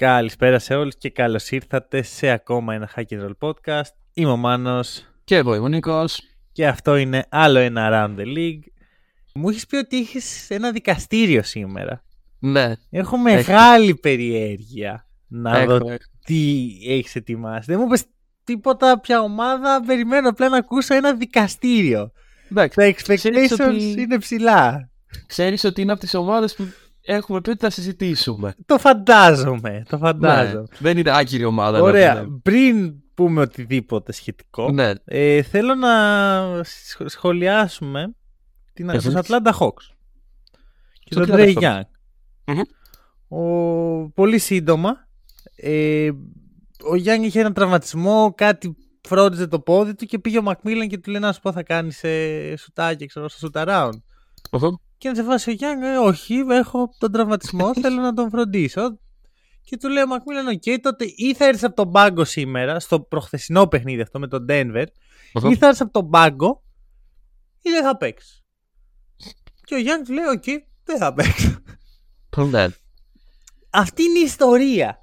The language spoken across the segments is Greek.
Καλησπέρα σε όλους και καλώς ήρθατε σε ακόμα ένα Hack and Roll podcast. Είμαι ο Μάνος Και εγώ είμαι ο Νίκος. και αυτό είναι άλλο ένα Around the League. Μου έχεις πει ότι έχεις ένα δικαστήριο σήμερα. Ναι, Έχω μεγάλη περιέργεια να έχω, δω έχω. τι έχεις ετοιμάσει. Δεν μου είπες τίποτα ποια ομάδα, περιμένω απλά να ακούσω ένα δικαστήριο. Εντάξει, Τα ξέρεις expectations ότι- είναι ψηλά. ξέρεις ότι είναι από τις ομάδες που έχουμε πει ότι θα συζητήσουμε. Το φαντάζομαι, το φαντάζομαι. Ναι, δεν είναι άκυρη ομάδα. να Ωραία, το λέμε. πριν πούμε οτιδήποτε σχετικό, Ναι, ε, θέλω να σχ- σχολιάσουμε την, Έχεις. τους Atlanta Hawks και Στο τον Atlanta Trey Hawks. Young. Μμμ. Ο, πολύ σύντομα, ε, ο Young είχε ένα τραυματισμό, κάτι φρόντιζε το πόδι του και πήγε ο Μακμίλαν και του λέει να σου πω θα κάνεις σε σουτάκια, ξέρω, στο shoot around. Αυτό. Και είναι σε φάση ο Young, ε, όχι, έχω τον τραυματισμό, θέλω να τον φροντίσω. Και του λέει ο Μακμίλαν, οκ, τότε ή θα έρθεις από τον πάγκο σήμερα, στο προχθεσινό παιχνίδι αυτό με τον Denver, Αυτό. ή θα έρθεις από τον πάγκο, ή δεν θα παίξεις. Και ο Young του λέει, οκ, δεν θα παίξω. Ναι. Αυτή είναι η ιστορία.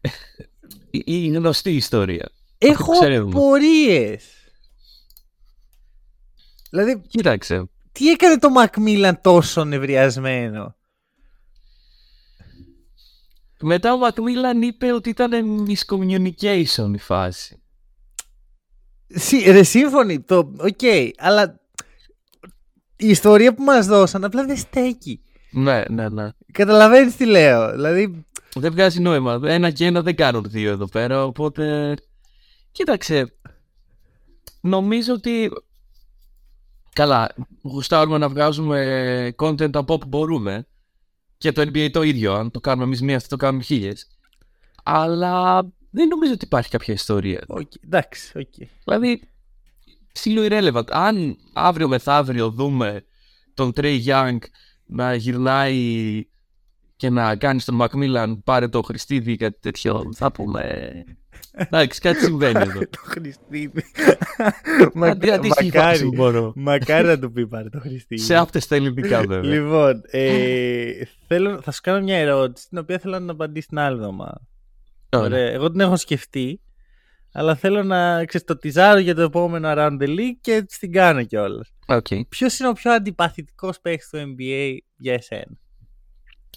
Η- Η γνωστή ιστορία. Έχω ξέρουμε. απορίες. Δηλαδή, Κοίταξε. Τι έκανε το Μακμίλαν τόσο νευριασμένο; Μετά ο Μακμίλαν είπε ότι ήταν miscommunication η φάση. Συ- Ρε, σύμφωνοι, το, οκ, αλλά η ιστορία που μας δώσαν απλά δεν στέκει. Ναι, ναι, ναι. Καταλαβαίνεις τι λέω. Δηλαδή, Δεν βγάζει νόημα. Ένα και ένα δεν κάνουν δύο εδώ πέρα, οπότε... Κοίταξε. Νομίζω ότι... Καλά, γουστάρουμε να βγάζουμε content από όπου μπορούμε. Και το NBA το ίδιο. Αν το κάνουμε εμείς μία, αυτό το κάνουμε χίλιες. Αλλά δεν νομίζω ότι υπάρχει κάποια ιστορία. οκ, εντάξει, οκ. Δηλαδή, ψιλο irrelevant. Αν αύριο μεθαύριο δούμε τον Trey Young να γυρνάει και να κάνει στον Macmillan πάρε το Χριστίδη ή κάτι τέτοιο, θα πούμε. Εντάξει, κάτι συμβαίνει εδώ. το Χριστίδη. Αντί- αντίστοιχη φάση μακάρι, που μπορώ. μακάρι να του πει πάρε το Χριστίδη. Σε αυτά τα ελληνικά βέβαια. Λοιπόν, ε, θέλω, θα σου κάνω μια ερώτηση την οποία θέλω να απαντήσεις την άλλη εβδομάδα. Ωραία. Ωραία. Εγώ την έχω σκεφτεί, αλλά θέλω να σας το τιζάρω για το επόμενο Around the League και την κάνω κιόλας. Οκ. Ποιος είναι ο πιο αντιπαθητικός παίκτης του NBA για εσένα;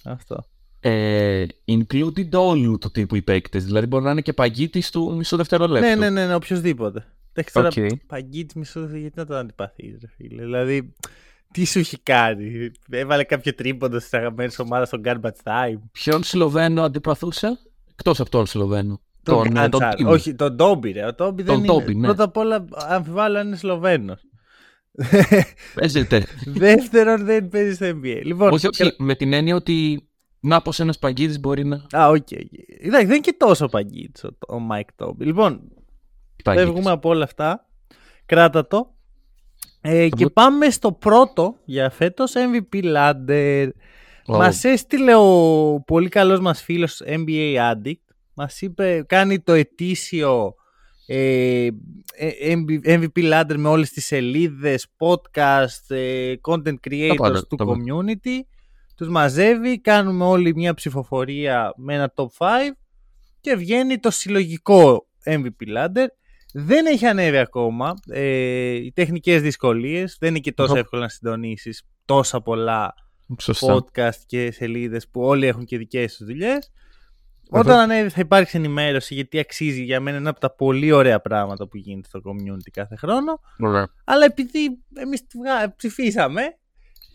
Αυτό. Ε, included όλου του τύπου οι παίκτες. Δηλαδή μπορεί να είναι και παγκίτης του μισό δευτερόλεπτο. Ναι, ναι, ναι, ναι οποιοδήποτε. Εντάξει τώρα, Οκ. παγκίτης μισό δευτερόλεπτο, γιατί να τον αντιπαθείς, ρε φίλε. Δηλαδή, τι σου έχει κάνει; Έβαλε κάποιο τρίποντο στις αγαπημένες ομάδες στον garbage time. Ποιον Σλοβένο αντιπαθούσε, εκτός από τον Σλοβένο. Τον, ε, Τσάντσαρ. Τίμ. Όχι, τον Τόμπι, ρε. Ο Τόμπι δεν Τον είναι. Τόμπι, ναι. Πρώτα απ' όλα, αμφιβάλλω αν είναι Σλοβένος. Παίζεται. Δεύτερον, δεν παίζει στο NBA. Λοιπόν, όχι, όχι, με την έννοια ότι να πω ένας παγκίτης μπορεί να. Α, ok. ok. Εντάξει, δεν είναι και τόσο παγκίτης ο, ο Μάικ Τόμπι. Λοιπόν, Παγκίτης. φεύγουμε από όλα αυτά. Κράτα το. Ε, και μπο- πάμε στο πρώτο για φέτος MVP Ladder. Ω, Μας έστειλε ο πολύ καλός μας φίλος NBA Addict. Μας είπε, κάνει το ετήσιο ε, ε, MB- MVP Ladder με όλες τις σελίδες, podcast, ε, content creators πάντα, του τα πάντα. community. Τους μαζεύει, κάνουμε όλοι μια ψηφοφορία με ένα top 5 και βγαίνει το συλλογικό MVP Ladder. Δεν έχει ανέβει ακόμα. Ε, οι τεχνικές δυσκολίες. Δεν είναι και τόσο Ω. εύκολο να συντονίσεις τόσα πολλά Σωστά. podcast και σελίδες που όλοι έχουν και δικές τους δουλειές. Όταν ανέβει θα υπάρξει ενημέρωση γιατί αξίζει για μένα ένα από τα πολύ ωραία πράγματα που γίνεται στο community κάθε χρόνο. Ωραία. Αλλά επειδή εμείς τη βγα- ψηφίσαμε,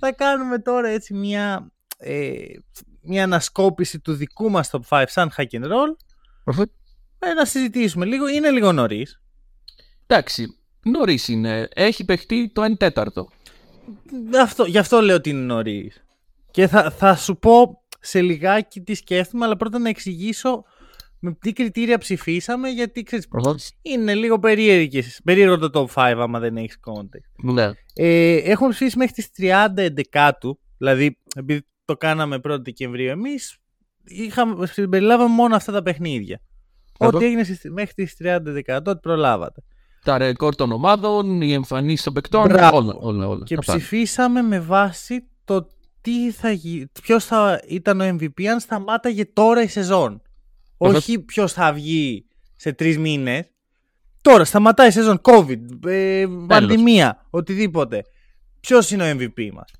θα κάνουμε τώρα έτσι μια, ε, μια ανασκόπηση του δικού μας top 5 σαν hack and roll. Αυτό- Ε, να συζητήσουμε λίγο. Είναι λίγο νωρίς. Εντάξει, νωρίς είναι. Έχει παιχτεί το 1 τέταρτο. Αυτό, γι' αυτό λέω ότι είναι νωρίς. Και θα, θα σου πω σε λιγάκι τι σκέφτομαι, αλλά πρώτα να εξηγήσω με τι κριτήρια ψηφίσαμε, γιατί ξέρεις, είναι λίγο περίεργες, περίεργο το top 5 άμα δεν έχεις context. Ναι. Ε, έχουμε ψηφίσει μέχρι τις 30 Δεκάτου, δηλαδή επειδή το κάναμε 1η Δεκεμβρίου εμείς, είχαμε, συμπεριλάβαμε μόνο αυτά τα παιχνίδια. Εδώ. Ό,τι έγινε στις- μέχρι τις 30 Δεκάτου, ό,τι προλάβατε. Τα ρεκόρ των ομάδων, οι εμφανίσεις των παικτών, Μπράβο. όλα, όλα, όλα. Και Αυτά. ψηφίσαμε με βάση το τι θα γι... ποιος θα ήταν ο MVP αν σταμάταγε τώρα η σεζόν. Αχα. Όχι ποιος θα βγει σε τρεις μήνες. Τώρα σταματάει η σεζόν, COVID, ε, πανδημία, οτιδήποτε. Ποιος είναι ο MVP μας;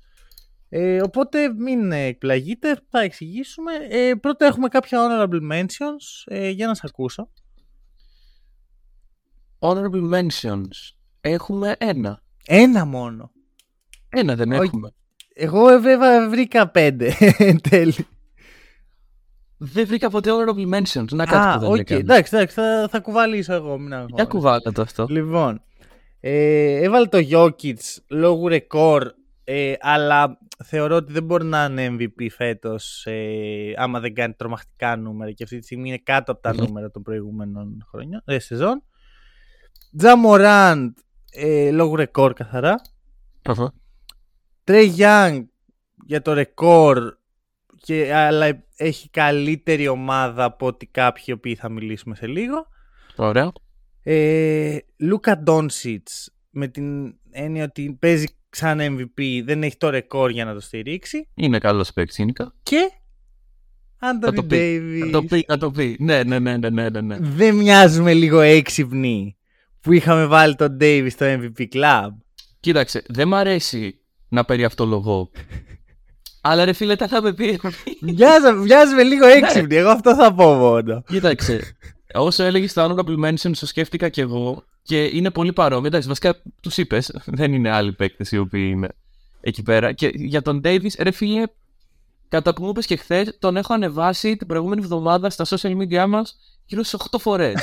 Ε, οπότε μην ε, εκπλαγείτε, θα εξηγήσουμε. Ε, πρώτα έχουμε κάποια honorable mentions, ε, για να σας ακούσω. Honorable mentions. Έχουμε ένα. Ένα μόνο. Ένα δεν Όχι. έχουμε. Εγώ βέβαια βρήκα πέντε εν τέλει. Δεν βρήκα ποτέ honorable mentions. Να κάτι Α, που δεν οκ. έκανε. Εντάξει, εντάξει, θα, θα κουβαλήσω εγώ. Μην Για αγχώνεσαι. κουβάλα το αυτό. Λοιπόν, ε, έβαλε το Jokic λόγω ρεκόρ, ε, αλλά θεωρώ ότι δεν μπορεί να είναι MVP φέτος ε, άμα δεν κάνει τρομακτικά νούμερα και αυτή τη στιγμή είναι κάτω από τα Μμμ. νούμερα των προηγούμενων χρονιών, ε, σεζόν. Τζαμοράντ ε, λόγω ρεκόρ καθαρά. Αχα. Trey Young για το ρεκόρ και, αλλά έχει καλύτερη ομάδα από ότι κάποιοι οι οποίοι θα μιλήσουμε σε λίγο. Ωραία. Ε, Λούκα Ντόνσιτς με την έννοια ότι παίζει σαν MVP δεν έχει το ρεκόρ για να το στηρίξει Είναι καλός παίκτης γενικά. και Θα Άντωνι το πει. Θα Ντέιβις το πει, θα το πει. Ναι, ναι, ναι, ναι, ναι, ναι, ναι. δεν μοιάζουμε λίγο έξυπνοι που είχαμε βάλει τον Davis στο MVP Club Κοίταξε, δεν μ' αρέσει να περιαυτολογώ. Αλλά ρε φίλε, τα είχαμε πει. Μοιάζα- Μοιάζουμε λίγο Ναι. έξυπνοι εγώ αυτό θα πω μόνο Κοίταξε, όσο έλεγες τα honorable mentions, το σκέφτηκα κι εγώ και είναι πολύ παρόμοιο. Εντάξει, βασικά τους είπες, δεν είναι άλλοι παίκτες οι οποίοι είναι εκεί πέρα. Και για τον Davis, ρε φίλε, κατά που μου είπες και χθες, τον έχω ανεβάσει την προηγούμενη εβδομάδα στα social media μας γύρω στις 8 φορές.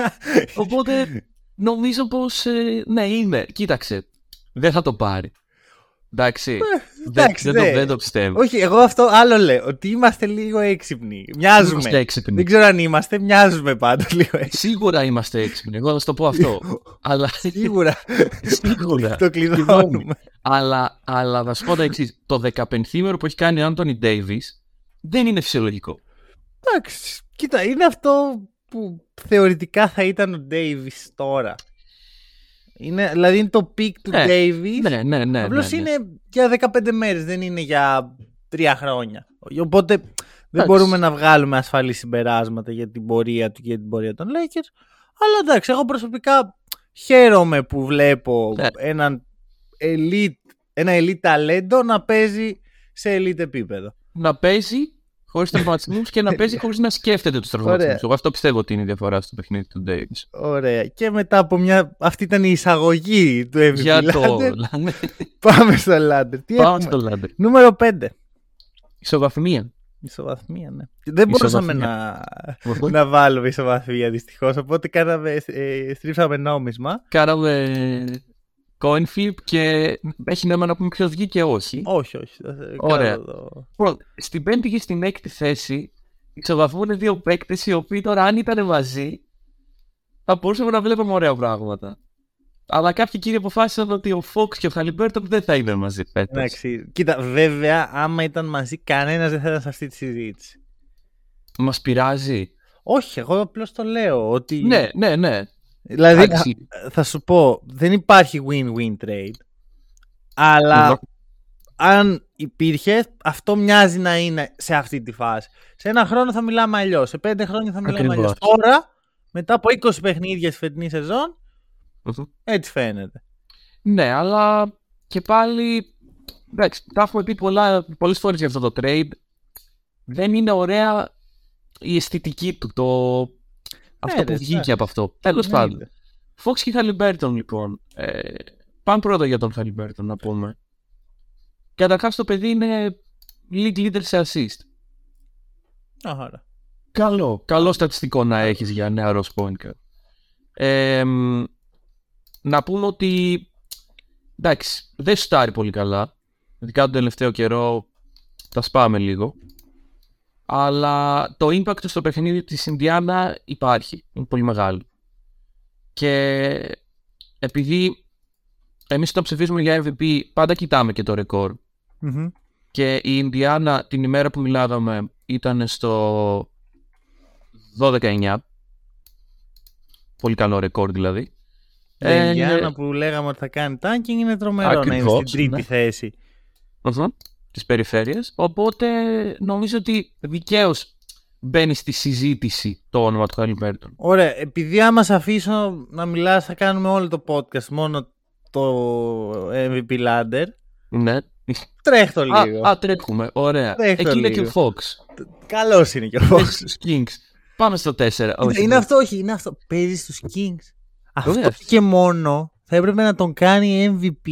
Οπότε νομίζω πως ναι, είναι. Κοίταξε, δεν θα το πάρει. Εντάξει. δεν, εντάξει, δεν, το, ναι. δεν το πιστεύω. Όχι εγώ αυτό άλλο λέω ότι είμαστε λίγο έξυπνοι Μοιάζουμε Είμαστε έξυπνοι. Δεν ξέρω αν είμαστε μοιάζουμε πάντως λίγο έξυπνοι Σίγουρα είμαστε έξυπνοι. Εγώ θα σου το πω αυτό. αλλά Σίγουρα σίγουρα. το κλειδώνουμε αλλά, αλλά θα σου πω το εξής. Το 15 που έχει κάνει ο Άντωνι Ντέιβις δεν είναι φυσιολογικό. Εντάξει, κοίτα, είναι αυτό που θεωρητικά θα ήταν ο Davis τώρα. Είναι, δηλαδή είναι το peak του Ναι, Davis. Ναι, ναι, ναι. Απλώς ναι, ναι. είναι για 15 μέρες, δεν είναι για τρία χρόνια. Οπότε δεν Εντάξει. μπορούμε να βγάλουμε ασφαλή συμπεράσματα για την πορεία του και για την πορεία των Lakers. Αλλά εντάξει, εγώ προσωπικά χαίρομαι που βλέπω Ναι. έναν elite, ένα elite ταλέντο να παίζει σε elite επίπεδο. Να παίζει χωρίς τραυματισμού και να παίζει χωρίς να σκέφτεται τους τραυματισμού. Ωραία. Εγώ αυτό πιστεύω ότι είναι η διαφορά στο παιχνίδι του Ντέιβι. Ωραία. Και μετά από μια. Αυτή ήταν η εισαγωγή του MVP. Για το. Ladder. Πάμε στο Ladder. Τι Πάμε έχουμε; στο Λάντερ. Νούμερο 5. Ισοβαθμία. Ισοβαθμία, ναι. Δεν μπορούσαμε να, να βάλουμε ισοβαθμία δυστυχώς. Οπότε κάναμε, ε, στρίψαμε νόμισμα. Κάναμε coin flip και έχει νόημα να πούμε ποιος βγήκε όχι. Όχι, όχι. θα- θα Ωραία. κάνω το- Λοιπόν, στην πέμπτη και στην έκτη θέση ισοβαθμούν δύο παίκτες οι οποίοι τώρα αν ήταν μαζί θα μπορούσαμε να βλέπουμε ωραία πράγματα. Αλλά κάποιοι κύριοι αποφάσισαν ότι ο Fox και ο Χαλιμπέρτον δεν θα είναι μαζί φέτος. Εντάξει. Κοίτα, βέβαια, άμα ήταν μαζί, κανένας δεν θα ήταν σε αυτή τη συζήτηση. Μας πειράζει. Όχι, εγώ απλώς το λέω. Ότι... Ναι, ναι, ναι. Δηλαδή, Εντάξει. θα σου πω, δεν υπάρχει win-win trade. Αλλά Εδώ. αν υπήρχε, αυτό μοιάζει να είναι σε αυτή τη φάση. Σε ένα χρόνο θα μιλάμε αλλιώς. Σε πέντε χρόνια θα μιλάμε Ακριβώς. αλλιώ. Τώρα, μετά από 20 παιχνίδια στη φετινή σεζόν, Μμμ. έτσι φαίνεται. Ναι, αλλά και πάλι. Εντάξει, τα έχουμε πει πολλά, πολλές φορές για αυτό το trade. Δεν είναι ωραία η αισθητική του, το... αυτό ρε, που ναι. βγήκε από αυτό. Τέλος Ναι, πάντων. είναι. Fox και Χαλιμπέρτον λοιπόν. Ε, πάμε πρώτα για τον Χαλιμπέρτον να πούμε. Καταρχάς το παιδί είναι league leader σε assist. Άρα. Καλό. Καλό στατιστικό να έχεις για νεαρός point guard. Ε, μ, να πούμε ότι εντάξει, δεν σουτάρει πολύ καλά. Ειδικά τον τελευταίο καιρό τα σπάμε λίγο. Αλλά το impact στο παιχνίδι της Ινδιάνα υπάρχει. Είναι πολύ μεγάλο. Και επειδή εμείς όταν ψηφίζουμε για MVP πάντα κοιτάμε και το ρεκόρ. Μμμ. Και η Ινδιάνα την ημέρα που μιλάγαμε ήταν στο 12-9. Πολύ καλό ρεκόρ δηλαδή. Η Ε, Ινδιάνα που λέγαμε ότι θα κάνει tanking είναι τρομερό να είναι Ακριβώς, στην τρίτη ναι. θέση. Μμμ. Τις περιφέρειες. Οπότε νομίζω ότι δικαίως μπαίνει στη συζήτηση το όνομα του Χαλιμπέρτον. Ωραία, επειδή άμα σε αφήσω να μιλάς θα κάνουμε όλο το podcast μόνο το MVP Lander. Ναι. Τρέχ το Α, λίγο. α, τρέχουμε. Ωραία. Τρέχει το Εκεί είναι και λίγο. ο Fox. Καλός είναι και ο Fox. Παίζει στους Kings. Πάμε στο 4. Όχι, είναι αυτό, όχι, είναι αυτό. Παίζει στους Kings. Αυτό Βέβαια. και μόνο θα έπρεπε να τον κάνει MVP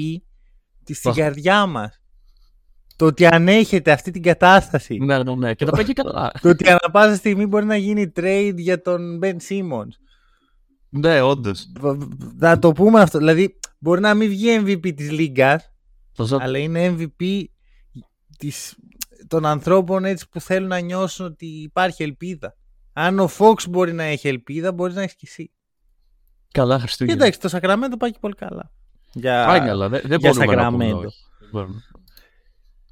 της στην Αχ. καρδιά μας. Το ότι ανέχεται αυτή την κατάσταση. Ναι, ναι, ναι. Και τα πάει και καλά. Το ότι ανά πάσα στιγμή μπορεί να γίνει trade για τον Ben Simmons. ναι, όντως. Β- β- Να το πούμε αυτό. Δηλαδή, μπορεί να μην βγει MVP της Λίγκας, αλλά είναι MVP της, των ανθρώπων έτσι που θέλουν να νιώσουν ότι υπάρχει ελπίδα. Αν ο Fox μπορεί να έχει ελπίδα, μπορείς να έχεις και εσύ. Καλά, Και Χριστούγεννα. εντάξει, το Σακραμέντο πάει και πολύ καλά. Για... Πάει καλά. Δεν, δεν για μπορούμε να πούμε. Sacramento. όχι.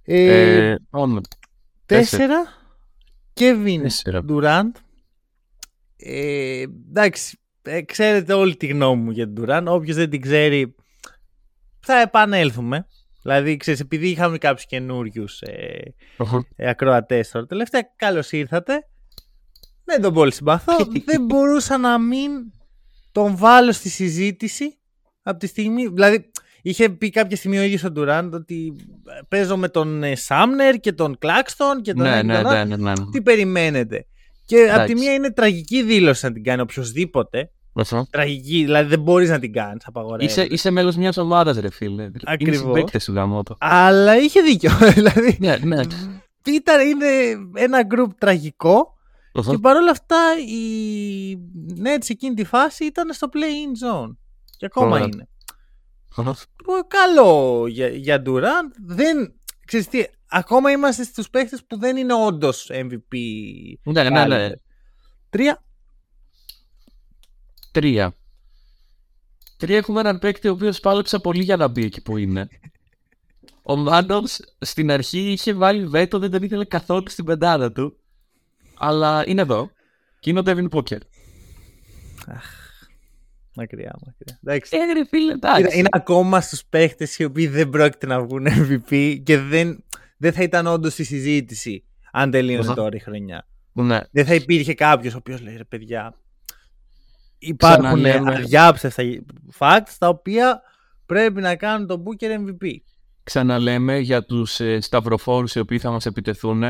Δεν μπορούμε. Ε, Ε, πάμε. τέσσερα. Kevin Τέσσερα. Durant. Ε, εντάξει, ε, ξέρετε όλη τη γνώμη μου για τον Durant. Όποιος δεν την ξέρει, θα επανέλθουμε. Δηλαδή, ξέρεις, επειδή είχαμε κάποιους καινούριους ε, Οχο. ε, ακροατές τώρα τελευταία, καλώς ήρθατε. Δεν τον πολύ συμπαθώ. δεν μπορούσα να μην τον βάλω στη συζήτηση από τη στιγμή. Δηλαδή, είχε πει κάποια στιγμή ο ίδιος ο Ντουράντ ότι ε, παίζω με τον ε, Σάμνερ και τον Κλάκστον και τον Ναι, ένα και ναι, τον άλλο. ναι, ναι, ναι. Τι περιμένετε. Και από τη Εντάξει. μία είναι τραγική δήλωση να την κάνει οποιοδήποτε. Οχο. Τραγική, δηλαδή δεν μπορείς να την κάνεις. Είσαι, είσαι μέλος μιας ομάδας, ρε φίλε. Ακριβώς. Είναι συμπαίκτες του γαμότο. Αλλά είχε δίκιο. δηλαδή, Ναι, ναι. ήταν, είναι ένα group τραγικό Οχο. και παρόλα αυτά η Nets εκείνη τη φάση ήταν στο play-in zone. Και ακόμα Ωραία. είναι. Οχο. Που Καλό για, για Durant. Δεν, ξέρεις τι, ακόμα είμαστε στους παίχτες που δεν είναι όντως MVP. Ναι, ναι, ναι. caliber. Τρία. Τρία. Τρία έχουμε έναν παίκτη ο οποίος πάλεψα πολύ για να μπει εκεί που είναι. Ο Μάνος στην αρχή είχε βάλει βέτο, δεν τον ήθελε καθόλου στην πεντάδα του. Αλλά είναι εδώ. Και είναι ο Devin Booker. Μακριά, μακριά. Εντάξει. Ε, ρε φίλε, Είναι, εντάξει. είναι ακόμα στους παίχτες οι οποίοι δεν πρόκειται να βγουν MVP και δεν, δεν θα ήταν όντως στη συζήτηση αν τελείωνε Αχα. τώρα η χρονιά. Ναι. Δεν θα υπήρχε κάποιος ο οποίος λέει ρε παιδιά υπάρχουν Ξαναλέμε. αδιάψευτα facts τα οποία πρέπει να κάνουν τον Booker MVP. Ξαναλέμε για τους ε, σταυροφόρους οι οποίοι θα μας επιτεθούν.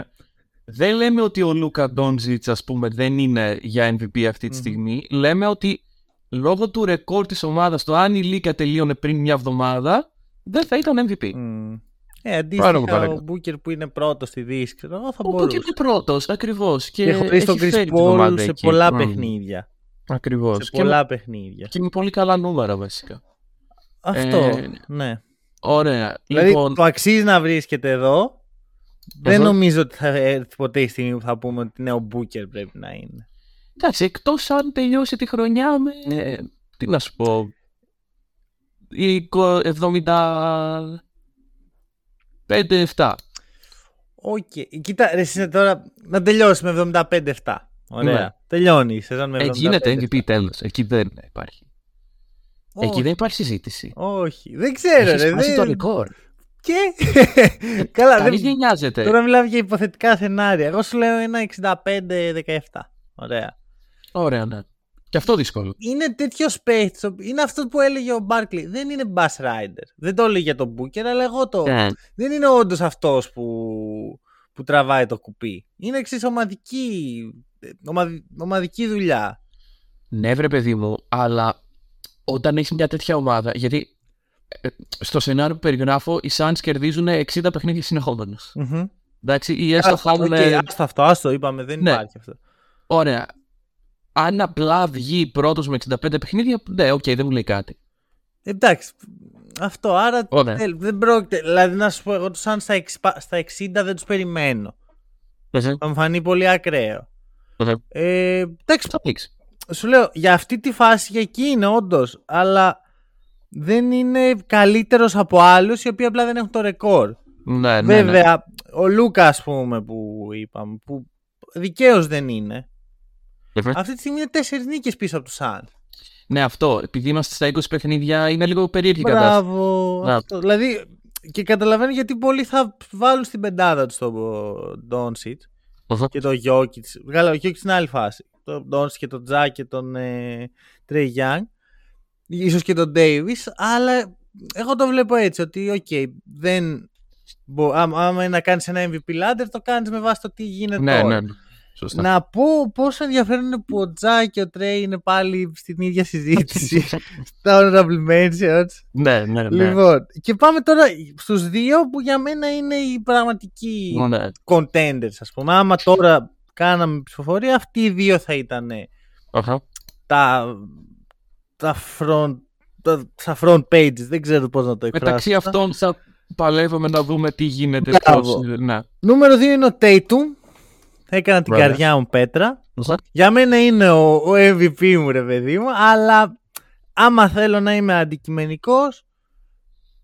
Δεν λέμε ότι ο Λούκα Ντόντζιτς ας πούμε δεν είναι για MVP αυτή τη στιγμή. Λέμε ότι λόγω του ρεκόρ της ομάδας το αν η Λίκα τελείωνε πριν μια εβδομάδα δεν θα ήταν MVP. Mm. Ε, Πάρα αντίστοιχα μου παρακαλώ. ο Booker που είναι πρώτος στη Δύση ξέρω, εγώ, θα Ο μπορούσε. Booker είναι πρώτος, ακριβώς. Και, Και χωρίς τον έχει Chris φέρει την Paul ομάδα σε εκεί. πολλά Μμ. παιχνίδια. Ακριβώς. Σε Και, πολλά με, παιχνίδια. και με πολύ καλά νούμερα βασικά. Αυτό, Ε, ναι. Ωραία. Δηλαδή λοιπόν, το αξίζει να βρίσκεται εδώ. Δεν Αχα. νομίζω ότι θα έρθει ποτέ η στιγμή που θα πούμε ότι ναι, ο Booker πρέπει να είναι. Εντάξει, εκτός αν τελειώσει τη χρονιά με... ε, τι να σου πω... Η 75-7. Οκ. Κοίτα, ρε, εσύ τώρα να τελειώσει με 75-7. Ωραία. Ναι. Τελειώνει η σεζόν με 75. Ε, γίνεται MVP τέλος. Εκεί δεν υπάρχει. Όχι. Εκεί δεν υπάρχει συζήτηση. Όχι. Δεν ξέρω, Έχεις ρε. σπάσει δεν- το ρεκόρ. Και; Καλά, Κανείς δεν... δεν νοιάζεται. Τώρα μιλάμε για υποθετικά σενάρια. Εγώ σου λέω ένα 65-17. Ωραία. Ωραία, ναι. Και αυτό δύσκολο. Είναι τέτοιο παίχτης. Είναι αυτό που έλεγε ο Μπάρκλι. Δεν είναι Bass Rider. Δεν το έλεγε για τον Booker, αλλά εγώ το. Ναι. Δεν είναι όντως αυτός που, που τραβάει το κουπί. Είναι εξής ομαδική, ομαδι- ομαδική δουλειά. Ναι, βρε παιδί μου, αλλά όταν έχεις μια τέτοια ομάδα. Γιατί ε, στο σενάριο που περιγράφω, οι Suns κερδίζουν 60 παιχνίδια συνεχόμενα. Μμμ. Εντάξει, ή έστω Άστο, χάνουν. οκ, άστο αυτό, άστο, είπαμε, δεν Ναι. υπάρχει αυτό. Ωραία. Αν απλά βγει πρώτος με 65 παιχνίδια, ναι, οκ, δεν μου λέει κάτι. Εντάξει, αυτό, άρα Ωραία. ε, δεν πρόκειται. Δηλαδή, να σου πω, εγώ τους Suns στα, εξ- στα 60 δεν τους περιμένω. Θα μου φανεί πολύ ακραίο. Ε, εντάξει, Θα δείξει. σου λέω, για αυτή τη φάση για εκεί είναι όντως, αλλά δεν είναι καλύτερος από άλλους οι οποίοι απλά δεν έχουν το ρεκόρ. Ναι, ναι, ναι. Βέβαια, ο Λούκα, ας πούμε, που είπαμε, που δικαίως δεν είναι. Βέβαια. Αυτή τη στιγμή είναι τέσσερις νίκες πίσω από τους Suns. Ναι, αυτό. Επειδή είμαστε στα 20 παιχνίδια, είναι λίγο περίεργη η κατάσταση. Μπράβο. Να. Αυτό. Δηλαδή, και καταλαβαίνω γιατί πολλοί θα βάλουν στην πεντάδα τους τον Ντόνσιτ Οχα. και τον Γιώκητ. Βγάλα ο Γιώκητ είναι άλλη φάση. Τον Ντόνσιτ και τον Τζακ και τον Τρέι Γιάνγκ. ίσως και τον Ντέιβι. Αλλά εγώ το βλέπω έτσι ότι, οκ, δεν. Μπο, άμα, άμα είναι να κάνεις ένα MVP ladder, το κάνεις με βάση το τι γίνεται Ναι, τώρα. ναι. Ναι. Σωστά. Να πω πόσο ενδιαφέρον είναι που ο Τζα και ο Τρέι είναι πάλι στην ίδια συζήτηση. στα honorable mentions. ναι, ναι, ναι. Λοιπόν, και πάμε τώρα στους δύο που για μένα είναι οι πραγματικοί ναι. contenders, ας πούμε. Άμα τώρα κάναμε ψηφοφορία, αυτοί οι δύο θα ήταν Οχα. τα, τα, front, τα, τα front pages. Δεν ξέρω πώς να το εκφράσω. Μεταξύ αυτών θα παλεύουμε να δούμε τι γίνεται. Μπράβο. Πώς... Ναι. Νούμερο 2 είναι ο Tatum. Θα έκανα την Βέβαια. καρδιά μου πέτρα. Οχα. Για μένα είναι ο, ο MVP μου, ρε παιδί μου, αλλά άμα θέλω να είμαι αντικειμενικός,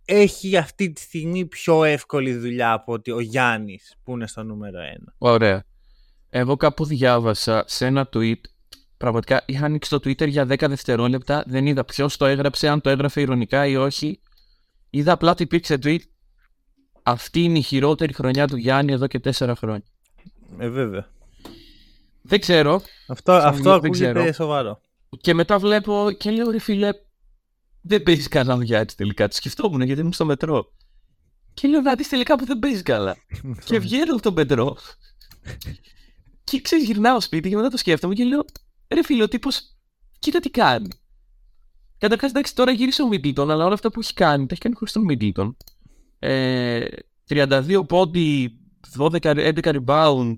έχει αυτή τη στιγμή πιο εύκολη δουλειά από ότι ο Γιάννης που είναι στο νούμερο 1. Ωραία. Εγώ κάπου διάβασα σε ένα tweet. Πραγματικά είχα ανοίξει το Twitter για 10 δευτερόλεπτα. Δεν είδα ποιος το έγραψε, αν το έγραφε ηρωνικά ή όχι. Είδα απλά ότι υπήρξε tweet. Αυτή είναι η χειρότερη χρονιά του Γιάννη εδώ και 4 χρόνια. Ε, βέβαια. Δεν ξέρω. Αυτό, Σαν αυτό δεν ακούγεται ξέρω. σοβαρό. Και μετά βλέπω και λέω ρε φίλε, δεν παίζεις καλά ο Γιάννη τελικά. Το σκεφτόμουν γιατί ήμουν στο μετρό. Και λέω να δεις τελικά που δεν παίζεις καλά. και βγαίνω από το μετρό. και ξέρει, γυρνάω σπίτι και μετά το σκέφτομαι και λέω ρε φίλε, ο τύπος, κοίτα τι κάνει. Καταρχάς, εντάξει, τώρα γύρισε ο Μιντλτον, αλλά όλα αυτά που έχει κάνει τα έχει κάνει χωρίς τον Μιντλτον. Ε, 32 πόντι, 12-11 rebound.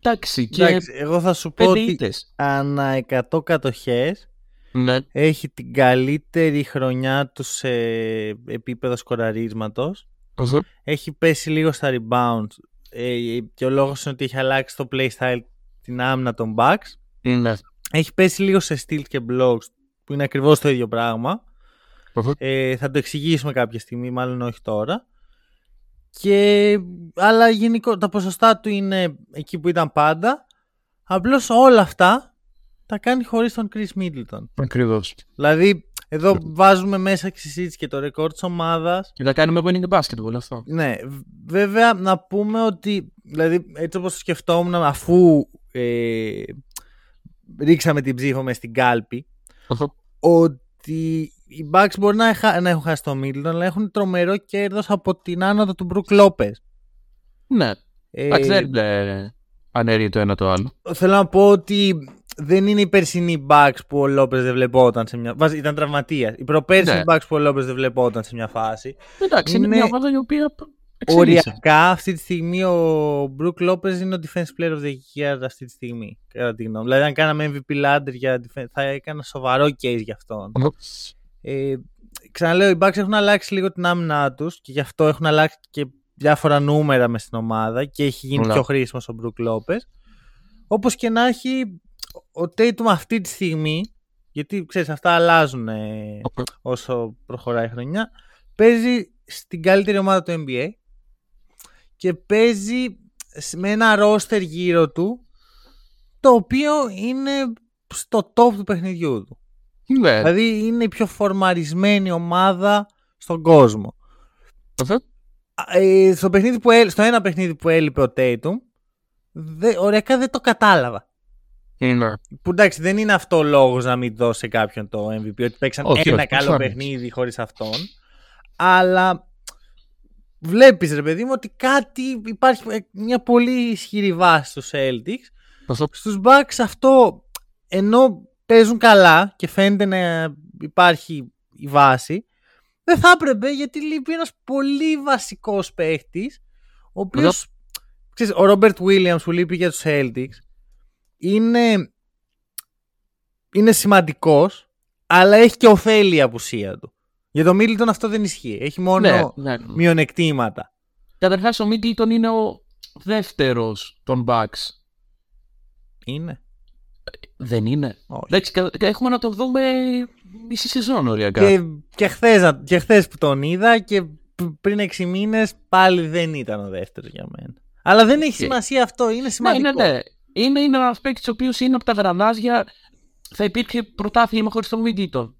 Εντάξει, και Εντάξει, εγώ θα σου πω πέντε ότι ήττες. ανά 100 κατοχές Ναι. έχει την καλύτερη χρονιά τους σε επίπεδο σκοραρίσματος. Έχει πέσει λίγο στα rebounds ε, και ο λόγος είναι ότι έχει αλλάξει το playstyle την άμυνα των Bucks. Ναι. Έχει πέσει λίγο σε steals και blocks που είναι ακριβώς το ίδιο πράγμα. Ε, θα το εξηγήσουμε κάποια στιγμή, μάλλον όχι τώρα. Και, αλλά γενικό, τα ποσοστά του είναι εκεί που ήταν πάντα. Απλώς όλα αυτά τα κάνει χωρίς τον Chris Middleton. Ακριβώς. Δηλαδή, εδώ βάζουμε μέσα και στη συζήτηση και το ρεκόρ της ομάδας. Και θα κάνουμε winning basketball αυτό. Ναι, β- βέβαια να πούμε ότι, δηλαδή έτσι όπως το σκεφτόμουν αφού ε, ρίξαμε την ψήφο μες στην κάλπη, ότι οι Bucks μπορεί να, έχα- να έχουν χάσει το Middleton, αλλά έχουν τρομερό κέρδος από την άνοδο του Brook Lopez. Ναι. Ε, Εντάξει, δεν είναι ανέρει το ένα το άλλο. Θέλω να πω ότι δεν είναι η περσινή Bucks που ο Lopez δεν βλεπόταν σε μια φάση. Ήταν τραυματίας. Η προπέρσινη Ναι. Bucks που ο Lopez δεν βλεπόταν σε μια φάση. Εντάξει, είναι, Είναι μια ομάδα η οποία εξελίσσεται. Οριακά αυτή τη στιγμή ο Brook Lopez είναι ο Defense Player of the Year αυτή τη στιγμή. Κατά τη γνώμη. Δηλαδή, αν κάναμε MVP ladder για defense, θα έκανα σοβαρό case για αυτόν. Ε, ξαναλέω, οι Bucks έχουν αλλάξει λίγο την άμυνά τους και γι' αυτό έχουν αλλάξει και διάφορα νούμερα μες στην ομάδα και έχει γίνει Ωραία. πιο χρήσιμος ο Brook Lopez. Όπως και να έχει, ο Tatum αυτή τη στιγμή, γιατί ξέρεις, αυτά αλλάζουν ε, όσο προχωράει η χρονιά, παίζει στην καλύτερη ομάδα του NBA και παίζει σ- με ένα roster γύρω του το οποίο είναι στο top του παιχνιδιού του. Ναι. Δηλαδή είναι η πιο φορμαρισμένη ομάδα στον κόσμο. Αυτό. Α, ε, στο, παιχνίδι που, έλ- στο ένα παιχνίδι που έλειπε ο Tatum, δε, οριακά δεν το κατάλαβα. Ναι. Που εντάξει, δεν είναι αυτό ο λόγος να μην δώσει σε κάποιον το MVP, ότι παίξαν Όχι, ένα όχι, καλό προφανώς. παιχνίδι χωρίς αυτόν. Αλλά βλέπεις, ρε παιδί μου, ότι κάτι υπάρχει ε, μια πολύ ισχυρή βάση στους Celtics. Αυτό. Στους Bucks αυτό ενώ παίζουν καλά και φαίνεται να υπάρχει η βάση, δεν θα έπρεπε γιατί λείπει ένας πολύ βασικός παίχτης, ο οποίος, ξέρεις, ο Ρόμπερτ Williams που λείπει για τους Celtics, είναι, είναι σημαντικός, αλλά έχει και ωφέλη η απουσία του. Για το Middleton αυτό δεν ισχύει. Έχει μόνο Ναι, ναι. μειονεκτήματα. Καταρχάς, ο Μίτλτον είναι ο δεύτερος των Bucks. Είναι. Δεν είναι. Όχι. Εντάξει, κα- έχουμε να το δούμε μισή σεζόν οριακά. Και, και, χθες, και χθες που τον είδα και π- πριν 6 μήνες πάλι δεν ήταν ο δεύτερος για μένα. Αλλά δεν έχει Και- σημασία αυτό, είναι Ναι, σημαντικό. ναι, ναι. Είναι, είναι ένας παίκτης ο οποίος είναι από τα γρανάζια. Θα υπήρχε πρωτάθλημα χωρίς τον Μίτλτον.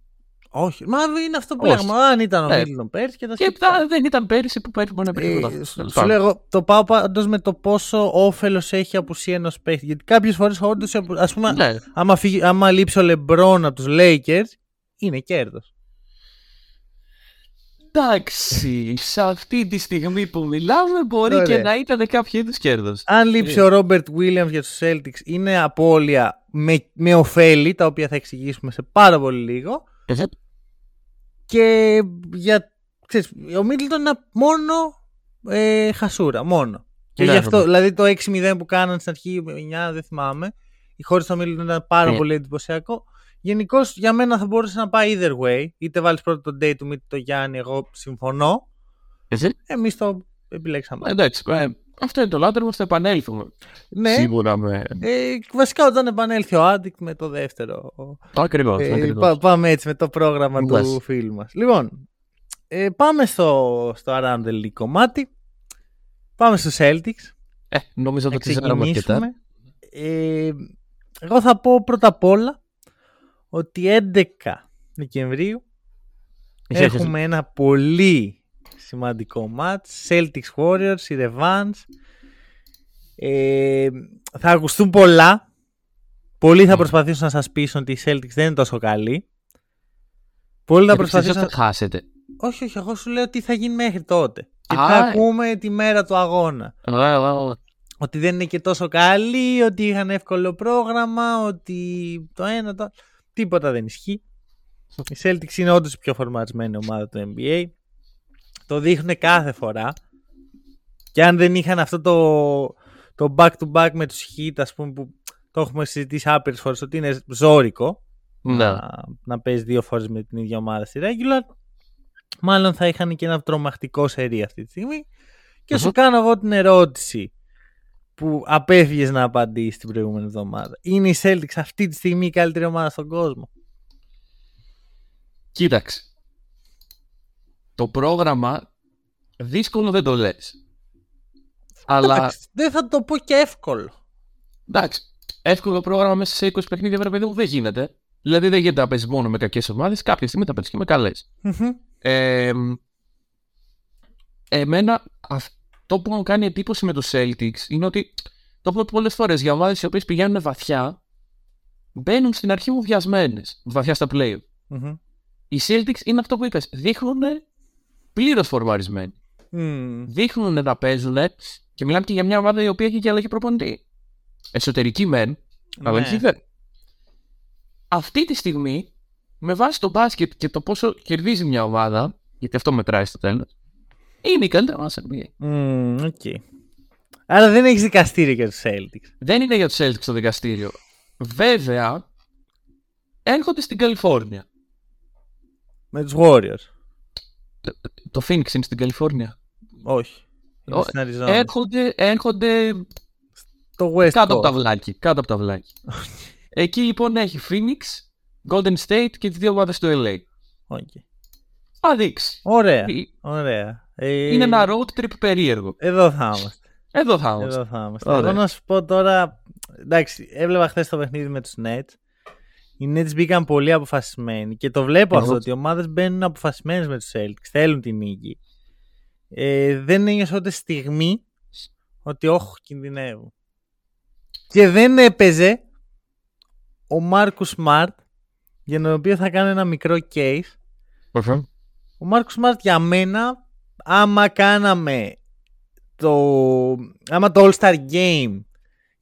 Όχι, μα είναι αυτό που Όχι. λέγαμε. Αν ήταν ο Ναι. Μίτλτον πέρσι και τα Και σχετικά. θα- δεν ήταν πέρυσι που πέρυσι μπορεί να Ε, υπήρχε πρωτάθλημα. σου- Τέλος σου πάντων. λέω, το πάω πάντως με το πόσο όφελος έχει η απουσία ενός παίχτη. Γιατί κάποιες φορές όντως, ας πούμε, Ναι. άμα, φύγει, άμα λείψει ο Λεμπρόν από τους Lakers, είναι κέρδος. Εντάξει, σε αυτή τη στιγμή που μιλάμε μπορεί Ωραία. και να ήταν κάποιο είδους κέρδος. Αν λείψει ο Ρόμπερτ Williams για τους Celtics, είναι απώλεια με, με ωφέλη, τα οποία θα εξηγήσουμε σε πάρα πολύ λίγο. Και για. Ξέρεις, ο Μίτλτον είναι μόνο ε, χασούρα. Μόνο. Και Ναι, γι' αυτό, ναι. δηλαδή το 6-0 που κάναν στην αρχή, 9 δεν θυμάμαι, η χώρη του Μίτλτον ήταν πάρα Ναι. πολύ εντυπωσιακό. Γενικώς για μένα θα μπορούσε να πάει either way. Είτε βάλεις πρώτο τον Day του είτε το Γιάννη, εγώ συμφωνώ. Εμείς το επιλέξαμε. Εντάξει, ε, αυτό είναι το λάτρεμα, θα επανέλθουμε. ναι, Σίγουρα με. ε, βασικά όταν επανέλθει ο Addict με το δεύτερο. Ακριβώς. Ε, πά- πάμε έτσι με το πρόγραμμα του Μπας. φίλου μας. Λοιπόν, ε, πάμε στο, στο Around the League κομμάτι. Πάμε στους Celtics. Ε, νομίζω Να ότι το ξέραμε αρκετά. ξεκινήσουμε. Ε, εγώ θα πω πρώτα απ' όλα ότι 11 Δεκεμβρίου έχουμε ένα πολύ σημαντικό match. Celtics Warriors, η Revanche. Ε, θα ακουστούν πολλά. Πολλοί θα προσπαθήσουν να σας πείσουν ότι οι Celtics δεν είναι τόσο καλοί. Πολλοί θα προσπαθήσουν θα να... χάσετε. Όχι, όχι, εγώ σου λέω τι θα γίνει μέχρι τότε. Και Α, θα ε. ακούμε τη μέρα του αγώνα. Ωραία, ωραία, ωραία. Ότι δεν είναι και τόσο καλοί, ότι είχαν εύκολο πρόγραμμα, ότι το ένα, το... Τίποτα δεν ισχύει. Η Celtics είναι όντως η πιο φορματισμένη ομάδα του NBA. Το δείχνουν κάθε φορά. Και αν δεν είχαν αυτό το, το back-to-back με τους Heat, ας πούμε, που το έχουμε συζητήσει άπειρες φορές, ότι είναι ζώρικο Ναι. να, να παίζει δύο φορές με την ίδια ομάδα στη regular. Μάλλον θα είχαν και ένα τρομακτικό σερί αυτή τη στιγμή. Και σου Μμμ. κάνω εγώ την ερώτηση που απέφυγες να απαντήσεις την προηγούμενη εβδομάδα. Είναι η Celtics αυτή τη στιγμή η καλύτερη ομάδα στον κόσμο; Κοίταξε. Το πρόγραμμα δύσκολο δεν το λες. Αλλά Εντάξει, δεν θα το πω και εύκολο. εντάξει, εύκολο πρόγραμμα μέσα σε 20 παιχνίδια βρε παιδί μου δεν γίνεται. Δηλαδή δεν γίνεται να παίζεις μόνο με κακές ομάδες, κάποια στιγμή θα παίζεις και με καλές. Μμμ. Ε, εμένα αυτό που μου κάνει εντύπωση με το Celtics είναι ότι το έχω πει πολλές φορές για ομάδες οι οποίες πηγαίνουν βαθιά μπαίνουν στην αρχή μου βιασμένες, βαθιά στα play. Μμμ. Οι Celtics είναι αυτό που είπες, δείχνουν πλήρως φορμαρισμένοι. Μμμ. Δείχνουν να παίζουν και μιλάμε και για μια ομάδα η οποία έχει και αλλαγή προπονητή. Εσωτερική μεν, αλλά Ναι. όχι δεν. Αυτή τη στιγμή, με βάση το μπάσκετ και το πόσο κερδίζει μια ομάδα, γιατί αυτό μετράει στο τέλος, είναι η καλύτερη ομάδα στην NBA. Μμμ, οκ. Άρα δεν έχεις δικαστήριο για τους Celtics. Δεν είναι για τους Celtics το δικαστήριο. Βέβαια, έρχονται στην Καλιφόρνια. Με τους Warriors. Το Phoenix είναι στην Καλιφόρνια. Όχι. Είναι Ο- στην Arizona. Έρχονται, έρχονται Το West κάτω από τα Coast. βλάκι. Κάτω από τα βλάκι. Εκεί λοιπόν έχει Phoenix, Golden State και τις δύο ομάδες του LA. Οκ. Θα δείξεις. Ωραία. Ε, Ωραία. Ε, Είναι ένα road trip περίεργο. Εδώ θα είμαστε. Εδώ θα είμαστε. Εδώ θα είμαστε. Ωραία. Εγώ να σου πω τώρα. Εντάξει, έβλεπα χθες το παιχνίδι με τους Nets. Οι Nets μπήκαν πολύ αποφασισμένοι και το βλέπω Εγώ- αυτό ότι οι ομάδες μπαίνουν αποφασισμένες με τους Celtics. Θέλουν την νίκη. Ε, δεν ένιωσα ούτε στιγμή ότι όχι, κινδυνεύουν. Και δεν έπαιζε ο Μάρκου Σμαρτ για τον οποίο θα κάνω ένα μικρό case. Ο Μάρκο Σμαρτ για μένα, άμα κάναμε το. άμα το All-Star Game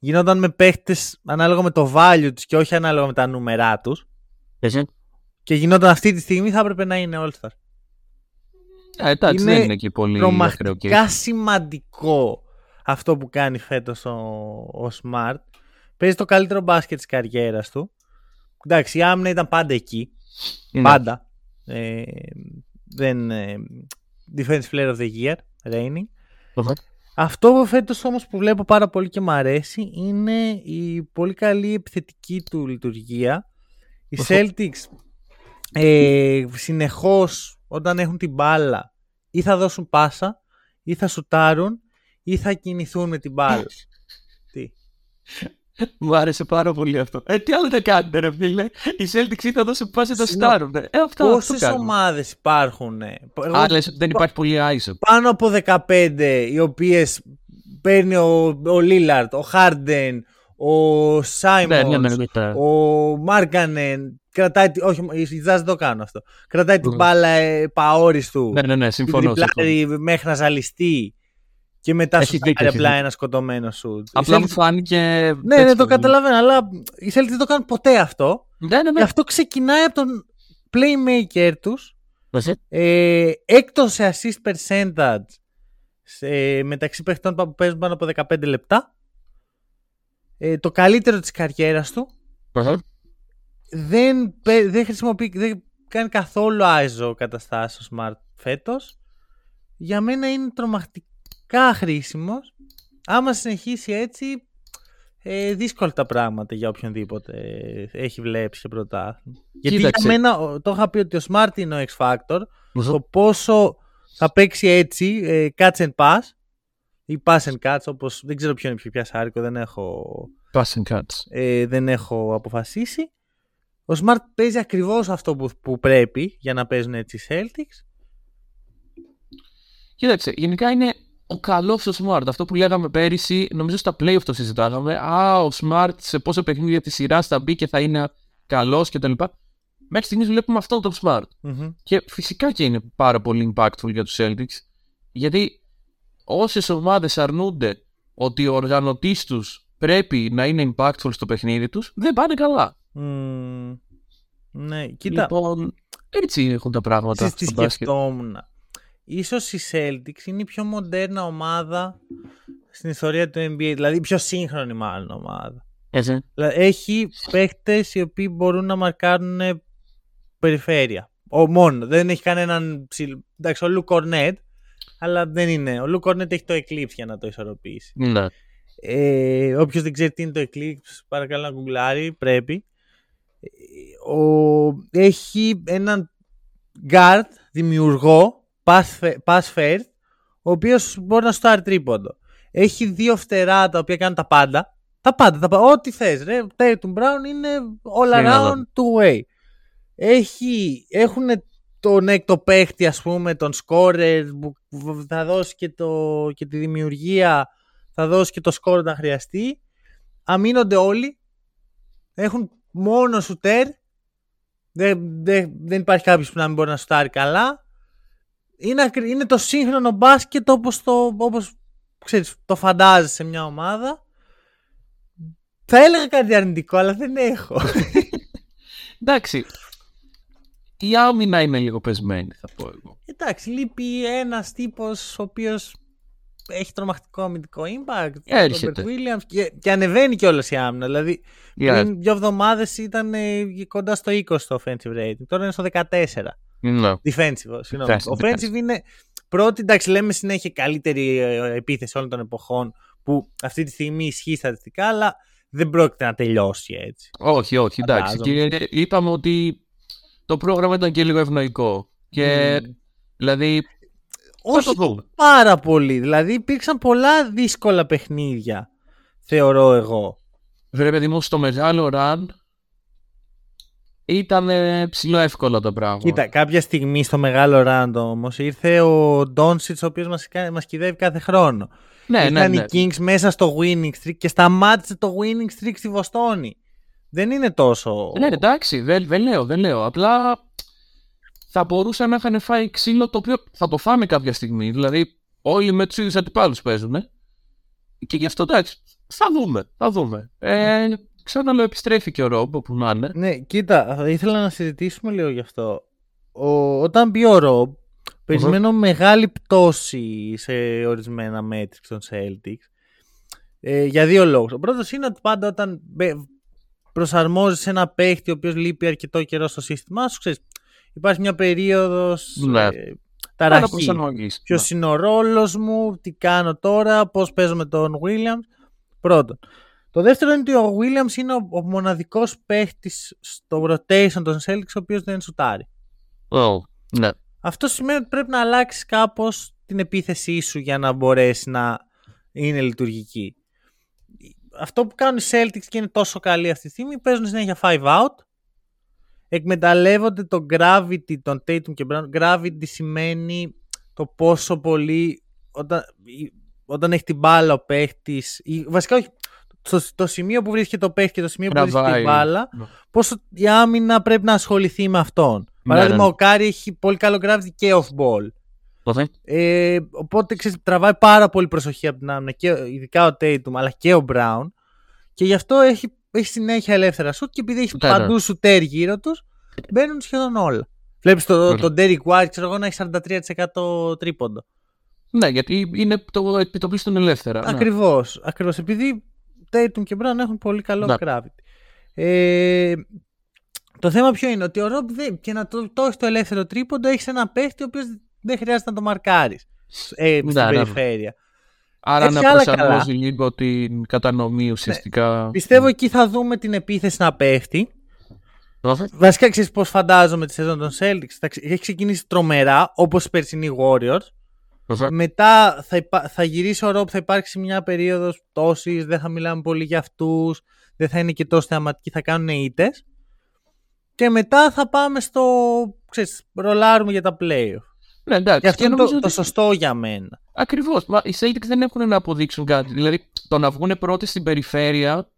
γινόταν με παίχτες ανάλογα με το value τους και όχι ανάλογα με τα νούμερά τους. Και γινόταν αυτή τη στιγμή θα έπρεπε να είναι All-Star. Ε, εντάξει, Είναι δεν είναι και πολύ ακραίο Τρομακτικά case. σημαντικό αυτό που κάνει φέτος ο, ο Smart. Παίζει το καλύτερο μπάσκετ της καριέρας του. Εντάξει, η άμυνα ήταν πάντα εκεί. Είναι. Πάντα. Ε, δεν, ε, defense player of the year, reigning. Οχα. Αυτό φέτος όμως που βλέπω πάρα πολύ και μου αρέσει είναι η πολύ καλή επιθετική του λειτουργία. Οι Celtics ε, συνεχώς όταν έχουν την μπάλα ή θα δώσουν πάσα ή θα σουτάρουν ή θα κινηθούν με την μπάλα. τι; Μου άρεσε πάρα πολύ αυτό. Ε, τι άλλο δεν κάνετε, ρε φίλε; Οι Celtics θα δώσουν πάσα τα στάρουν. Ε, αυτό, Πόσες ομάδες υπάρχουν. Άλλες δεν υπάρχει πολύ ISO. Πάνω από 15 οι οποίες παίρνει ο, ο Λίλαρτ, ο Χάρντεν, ο Σάιμον, Ναι, ναι, ναι, ναι. ο Μάρκανεν. Κρατάει, τη- όχι, η Ζάζ δεν το κάνω αυτό. Κρατάει την Ναι. μπάλα ε, παόριστου. Ναι, ναι, ναι, την συμφωνώ. συμφωνώ. τριπλάρει μέχρι να ζαλιστεί. Και μετά Έχεις σου δίκιο, πάρει έχεις απλά δίκιο. ένα σκοτωμένο σουτ. Απλά Οι μου Celtics- φάνηκε. Ναι, ναι, έτσι, το καταλαβαίνω, αλλά οι Celtics δεν το κάνουν ποτέ αυτό. Ναι, ναι, Και ναι. αυτό ξεκινάει από τον playmaker τους Βασίλη. ε, έκτος σε assist percentage σε, μεταξύ παιχτών που παίζουν πάνω από 15 λεπτά. Ε, το καλύτερο της καριέρας του. Δεν, παί- δεν χρησιμοποιεί, δεν κάνει καθόλου ISO καταστάσεις ο Smart φέτος. Για μένα είναι τρομακτικά χρήσιμος. Άμα συνεχίσει έτσι, ε, δύσκολα τα πράγματα για οποιονδήποτε έχει βλέψει σε πρωτάθλημα. Γιατί Κοίταξε. για μένα, ο- το είχα πει ότι ο Smart είναι ο X Factor. Το πόσο θα παίξει έτσι, ε, catch and pass ή pass and catch, όπως δεν ξέρω ποιο είναι πιο πιασάρικο, δεν έχω, Passing cuts. ε, δεν έχω αποφασίσει. Ο Smart παίζει ακριβώς αυτό που, που πρέπει για να παίζουν έτσι οι Celtics. Κοίταξε, γενικά είναι ο καλός ο Smart. Αυτό που λέγαμε πέρυσι, νομίζω στα playoff το συζητάγαμε. Α, ο Smart σε πόσο παιχνίδια της σειράς θα μπει και θα είναι καλός κτλ. Μέχρι στιγμής βλέπουμε αυτό το Smart. Μμμ. Και φυσικά και είναι πάρα πολύ impactful για τους Celtics. Γιατί όσες ομάδες αρνούνται ότι ο οργανωτής τους πρέπει να είναι impactful στο παιχνίδι τους, δεν πάνε καλά. Μμμ. Ναι, κοίτα, Λοιπόν, έτσι έχουν τα πράγματα ξέρεις τι στο μπάσκετ. σκεφτόμουν. Ίσως η Celtics είναι η πιο μοντέρνα ομάδα στην ιστορία του NBA, δηλαδή η πιο σύγχρονη μάλλον ομάδα. Έτσι. Δηλαδή, έχει παίχτες οι οποίοι μπορούν να μαρκάρουν περιφέρεια. Ο, μόνο. Δεν έχει κανέναν ψηλ... Εντάξει, ο Λου Κορνέτ, αλλά δεν είναι. Ο Λου Κορνέτ έχει το Eclipse για να το ισορροπήσει. Ναι. Ε, Όποιος δεν ξέρει τι είναι το Eclipse, παρακαλώ να γκουγκλάρει, πρέπει. Ε, Ο, έχει έναν guard, δημιουργό, pass, fe- pass first, ο οποίος μπορεί να στάρει τρίποντο. Έχει δύο φτερά τα οποία κάνουν τα πάντα. Τα πάντα, τα πάντα. Ό,τι θες. Ρε. Tatum Brown είναι all Είναι around όλα. two way. Έχει, έχουν τον έκτο παίχτη, ας πούμε, τον scorer που θα δώσει και, το, και τη δημιουργία, θα δώσει και το score όταν χρειαστεί. Αμήνονται όλοι. Έχουν μόνο σουτέρ. Δεν, δεν, δεν υπάρχει κάποιος που να μην μπορεί να σουτάρει καλά. Είναι, ακρι- είναι το σύγχρονο μπάσκετ όπως το, όπως, ξέρεις, το φαντάζεσαι σε μια ομάδα. Θα έλεγα κάτι αρνητικό, αλλά δεν έχω. Εντάξει. Η άμυνα είναι λίγο πεσμένη, θα πω εγώ. Εντάξει, λείπει ένας τύπος ο οποίος έχει τρομακτικό αμυντικό impact. Έρχεται. Robert Williams και, και ανεβαίνει κιόλας η άμυνα. Δηλαδή, Yeah. πριν δύο εβδομάδες ήταν ε, κοντά στο 20 το offensive rating. Τώρα είναι στο 14. Ναι. Defensive, συγγνώμη. Defensive, Offensive είναι πρώτη, εντάξει, λέμε συνέχεια καλύτερη ε, επίθεση όλων των εποχών που αυτή τη στιγμή ισχύει στατιστικά, αλλά δεν πρόκειται να τελειώσει έτσι. Όχι, όχι, εντάξει. Φαντάζομαι. Και είπαμε ότι το πρόγραμμα ήταν και λίγο ευνοϊκό. Και Μμμ. δηλαδή. Όχι θα το δούμε. πάρα πολύ. Δηλαδή υπήρξαν πολλά δύσκολα παιχνίδια, θεωρώ εγώ. Βρε παιδί μου, στο μεγάλο run ήταν ε, ψηλό εύκολα το πράγμα. Κοίτα, κάποια στιγμή στο μεγάλο ράντο όμως ήρθε ο Ντόνσιτ, ο οποίος μας μας κυδεύει κάθε χρόνο. ναι, ναι, Ήταν ναι. οι Kings μέσα στο winning streak και σταμάτησε το winning streak στη Βοστόνη. Δεν είναι τόσο. Ναι, ναι, εντάξει, δεν, δεν λέω, δεν λέω. Απλά θα μπορούσαν να είχαν φάει ξύλο το οποίο θα το φάμε κάποια στιγμή. Δηλαδή, όλοι με τους ίδιους αντιπάλους παίζουν. Και γι' αυτό εντάξει, θα δούμε. Θα δούμε. Ε, ξαναλέω, επιστρέφει και ο Ρόμπ όπου να είναι. Ναι, κοίτα, θα ήθελα να συζητήσουμε λίγο γι' αυτό. Ο, όταν μπει ο Ρομπ, περιμένω μεγάλη πτώση σε ορισμένα metrics των Celtics. Ε, για δύο λόγους. Ο πρώτος είναι ότι πάντα όταν μπε- προσαρμόζεις ένα παίχτη ο οποίος λείπει αρκετό καιρό στο σύστημά σου, ξέρεις, υπάρχει μια περίοδος Ναι. ε, ταραχή. Ποιος Ναι. είναι ο ρόλος μου, τι κάνω τώρα, πώς παίζω με τον Williams. Πρώτον. Το δεύτερο είναι ότι ο Williams είναι ο, ο μοναδικός παίχτης στο rotation των Celtics ο οποίος δεν σουτάρει. Oh, ναι. Αυτό σημαίνει ότι πρέπει να αλλάξεις κάπως την επίθεσή σου για να μπορέσει να είναι λειτουργική. Αυτό που κάνουν οι Celtics και είναι τόσο καλή αυτή τη στιγμή παίζουν συνέχεια 5 out. Εκμεταλλεύονται το gravity των Tatum και Brown. Gravity σημαίνει το πόσο πολύ όταν, όταν έχει την μπάλα ο παίχτης. Βασικά όχι. Το, το σημείο που βρίσκεται το παίχτη και το σημείο που βρίσκεται Τραβάει. η μπάλα, Ναι. πόσο η άμυνα πρέπει να ασχοληθεί με αυτόν. Ναι, Παράδειγμα, ναι, ναι. ο Κάρι έχει πολύ καλό gravity και off ball. Okay. Ε, οπότε ξέρεις, τραβάει πάρα πολύ προσοχή από την άμυνα, και, ειδικά ο Tatum αλλά και ο Brown. Και γι' αυτό έχει, έχει συνέχεια ελεύθερα σουτ και επειδή έχει Ναι, ναι. παντού σουτέρ γύρω τους, μπαίνουν σχεδόν όλα. Βλέπεις το, Ωραία. τον Derek White, ξέρω εγώ, να έχει 43% τρίποντο. Ναι, γιατί είναι το επιτοπλίστων ελεύθερα. ναι. Ακριβώς. Ακριβώς. Επειδή Tatum και Brown έχουν πολύ καλό Ναι. gravity. Ε, το θέμα ποιο είναι, ότι ο Rob δεν, και να το, το έχεις το ελεύθερο τρίποντο, έχεις ένα παίχτη ο οποίος δεν χρειάζεται να το μαρκάρεις ε, στην Ναι, ναι. περιφέρεια. Άρα Έχει να άλλα προσαρμόζει καλά. λίγο την κατανομή ουσιαστικά. Πιστεύω εκεί θα δούμε την επίθεση να πέφτει. Okay. Βασικά ξέρεις πώς φαντάζομαι τη σεζόν των Celtics. Θα ξε- Έχει ξεκινήσει τρομερά, όπως οι περσινοί Warriors. Okay. Μετά θα, υπά- θα γυρίσει ο Rob, θα υπάρξει μια περίοδος τόσης, δεν θα μιλάμε πολύ για αυτούς, δεν θα είναι και τόσο θεαματικοί, θα κάνουν ήττε. Και μετά θα πάμε στο. Ξέρεις, ρολάρουμε για τα playoff. Ναι, εντάξει. Και αυτό είναι νομίζω το, το ότι- σωστό για μένα. Ακριβώς. Μα οι Celtics δεν έχουν να αποδείξουν κάτι. Δηλαδή, το να βγουν πρώτοι στην περιφέρεια,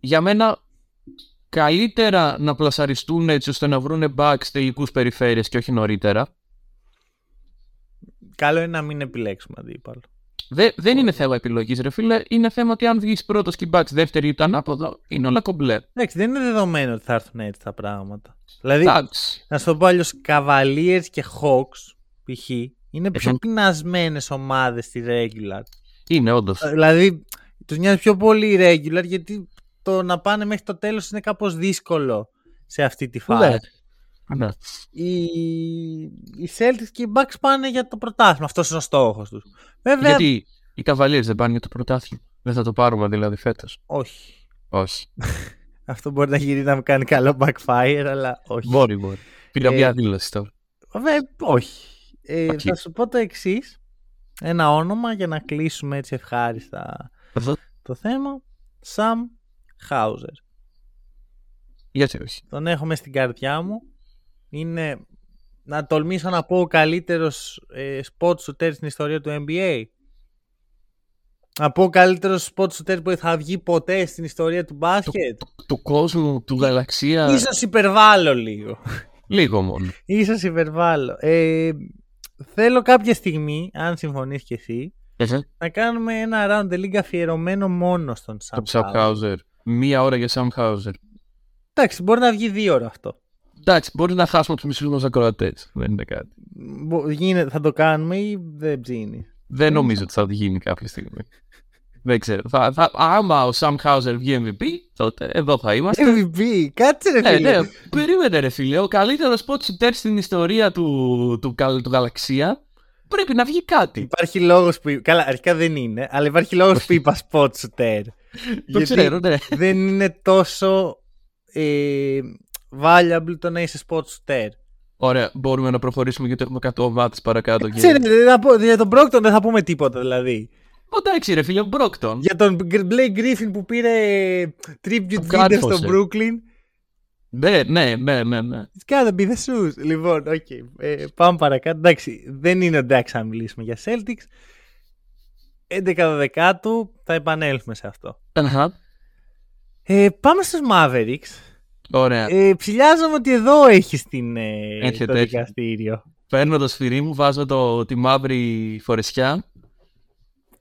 για μένα καλύτερα να πλασαριστούν έτσι ώστε να βρουν back τελικούς περιφέρειες και όχι νωρίτερα. Καλό είναι να μην επιλέξουμε αντίπαλο. Δε, δεν είναι θέμα επιλογής, ρε φίλε. Είναι θέμα ότι αν βγεις πρώτος και οι Bucks δεύτερη ή το ανάποδο, είναι όλα κομπλέ. Εντάξει, δεν είναι δεδομένο ότι θα έρθουν έτσι τα πράγματα. Δηλαδή, Εντάξει. να σου το πω αλλιώς, Cavaliers και Hawks π.χ. είναι πιο Έχουν- πεινασμένες ομάδες στη regular. Είναι όντως. Ε, Δηλαδή, τους νοιάζει πιο πολύ η regular γιατί το να πάνε μέχρι το τέλος είναι κάπως δύσκολο σε αυτή τη φάση. Ναι. Οι, οι Celtics και οι Bucks πάνε για το πρωτάθλημα. Αυτός είναι ο στόχος τους. Βέβαια, Γιατί οι Cavaliers δεν πάνε για το πρωτάθλημα. Δεν θα το πάρουμε δηλαδή φέτος. όχι. Όχι. Αυτό μπορεί να γυρίσει να μου κάνει καλό backfire, αλλά όχι. Μπορεί, μπορεί. Πήρα Ε, μια δήλωση τώρα. Βέβαια, όχι. Ε, Οκ. Θα σου πω το εξής. Ένα όνομα για να κλείσουμε έτσι ευχάριστα το θέμα. Sam Hauser. Γιατί όχι. Τον έχω μες στην καρδιά μου. Είναι, να τολμήσω να πω, ο καλύτερος ε, spot shooter στην ιστορία του NBA. Να πω ο καλύτερος spot shooter που θα βγει ποτέ στην ιστορία του μπάσκετ. Του κόσμου, του γαλαξία. Ίσως υπερβάλλω λίγο. Λίγο μόνο. Ίσως υπερβάλλω. Ε, θέλω κάποια στιγμή, αν συμφωνείς και εσύ, να κάνουμε ένα round the league αφιερωμένο μόνο στον Sam Το Sam Hauser. Hauser. Μία ώρα για Sam Hauser. Εντάξει, μπορεί να βγει δύο ώρα αυτό. Εντάξει, μπορεί να χάσουμε τους μισούς μας ακροατές. Δεν είναι κάτι. Μπο- Γίνεται, θα το κάνουμε ή δεν ψήνει; Δεν νομίζω ότι θα γίνει κάποια στιγμή. Δεν ξέρω. Θα, θα, άμα ο Sam Hauser βγει MVP, τότε εδώ θα είμαστε. MVP, κάτσε ρε Ναι, φίλε. ναι, περίμενε ρε φίλε. Ο καλύτερος spot shooter στην ιστορία του, του, του, του γαλαξία πρέπει να βγει κάτι. Υπάρχει λόγος που... Καλά, αρχικά δεν είναι, αλλά υπάρχει λόγος που είπα spot shooter. Το ξέρω, ναι. δεν είναι τόσο ε, valuable το να είσαι spot shooter. Ωραία, μπορούμε να προχωρήσουμε γιατί έχουμε 100 ομάδες παρακάτω. Και... Ξέρετε, δεν θα πω- για τον Brogdon δεν θα πούμε τίποτα δηλαδή. Εντάξει, ρε φίλε, ο Μπρόγκτον. Για τον Blake Griffin που πήρε tribute Τον video κάρφωσε. στο Brooklyn. Ναι, ναι, ναι, ναι, ναι. It's gotta be the shoes. Λοιπόν, οκ. Ε, πάμε παρακάτω. Εντάξει, δεν είναι εντάξει να μιλήσουμε για Celtics. 11 Δεκάτου θα επανέλθουμε σε αυτό. Αχα. Ε, πάμε στους Mavericks. Ωραία. Ε, ψηλιάζομαι ότι εδώ έχεις την, ε, Έρχεται, το έρχεται. δικαστήριο. Παίρνω το σφυρί μου, βάζω το, τη μαύρη φορεσιά.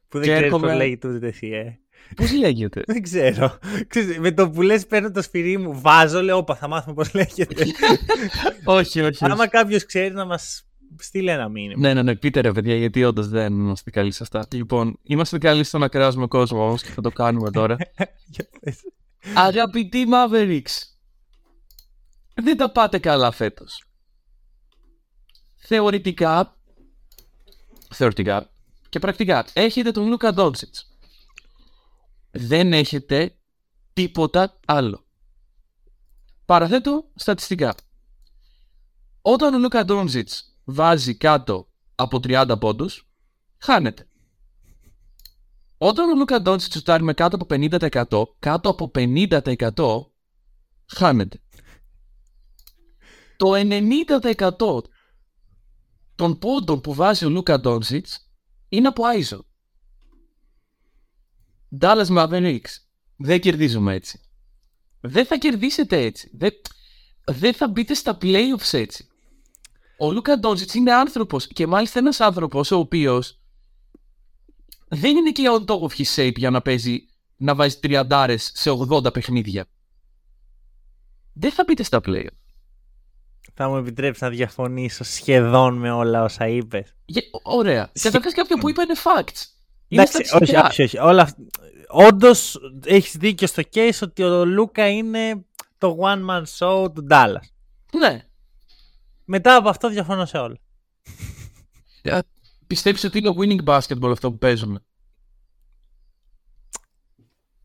Που δεν Και ξέρεις έρχομαι- πώς λέγεται ούτε εσύ, ε. Πώς λέγεται. Δεν ξέρω. Ξέρεις, με το που λες παίρνω το σφυρί μου, βάζω, λέω, όπα, θα μάθουμε πώς λέγεται. όχι, όχι. Άμα κάποιος ξέρει να μας στείλει ένα μήνυμα. Ναι, ναι, ναι, πείτε ρε παιδιά, γιατί όντως δεν είμαστε καλοί σε αυτά. Λοιπόν, είμαστε καλοί στο να κράζουμε κόσμο όμως και θα το κάνουμε τώρα. Για πες. Αγαπητοί Mavericks, δεν τα πάτε καλά φέτος. Θεωρητικά, θεωρητικά και πρακτικά έχετε τον Λούκα Ντόνσιτς. Δεν έχετε τίποτα άλλο. Παραθέτω στατιστικά. Όταν ο Λούκα Ντόνσιτς βάζει κάτω από 30 πόντους, χάνεται. Όταν ο Λούκα Ντόνσιτς σουτάρει με κάτω από 50%, κάτω από 50% χάνεται. Το 90% των πόντων που βάζει ο Λούκα Ντόνσιτς είναι από ISO. Dallas Mavericks. Δεν κερδίζουμε έτσι. Δεν θα κερδίσετε έτσι. Δεν, δεν θα μπείτε στα playoffs έτσι. Ο Λούκα Ντόνσιτς είναι άνθρωπος και μάλιστα ένας άνθρωπος ο οποίος δεν είναι και on top of his shape για να παίζει να βάζει τριαντάρες σε 80 παιχνίδια. Δεν θα μπείτε στα playoffs. Θα μου επιτρέψεις να διαφωνήσω σχεδόν με όλα όσα είπες. Ωραία. Καταρχά κάποιο που είπε είναι facts. Είναι Εντάξει, όχι, όχι, όχι. Όλα... Όντως έχεις δίκιο στο case ότι ο Λούκα είναι το one man show του Ντάλλα. Ναι. Μετά από αυτό διαφωνώ σε όλα. Yeah. Πιστεύεις ότι είναι winning basketball αυτό που παίζουμε;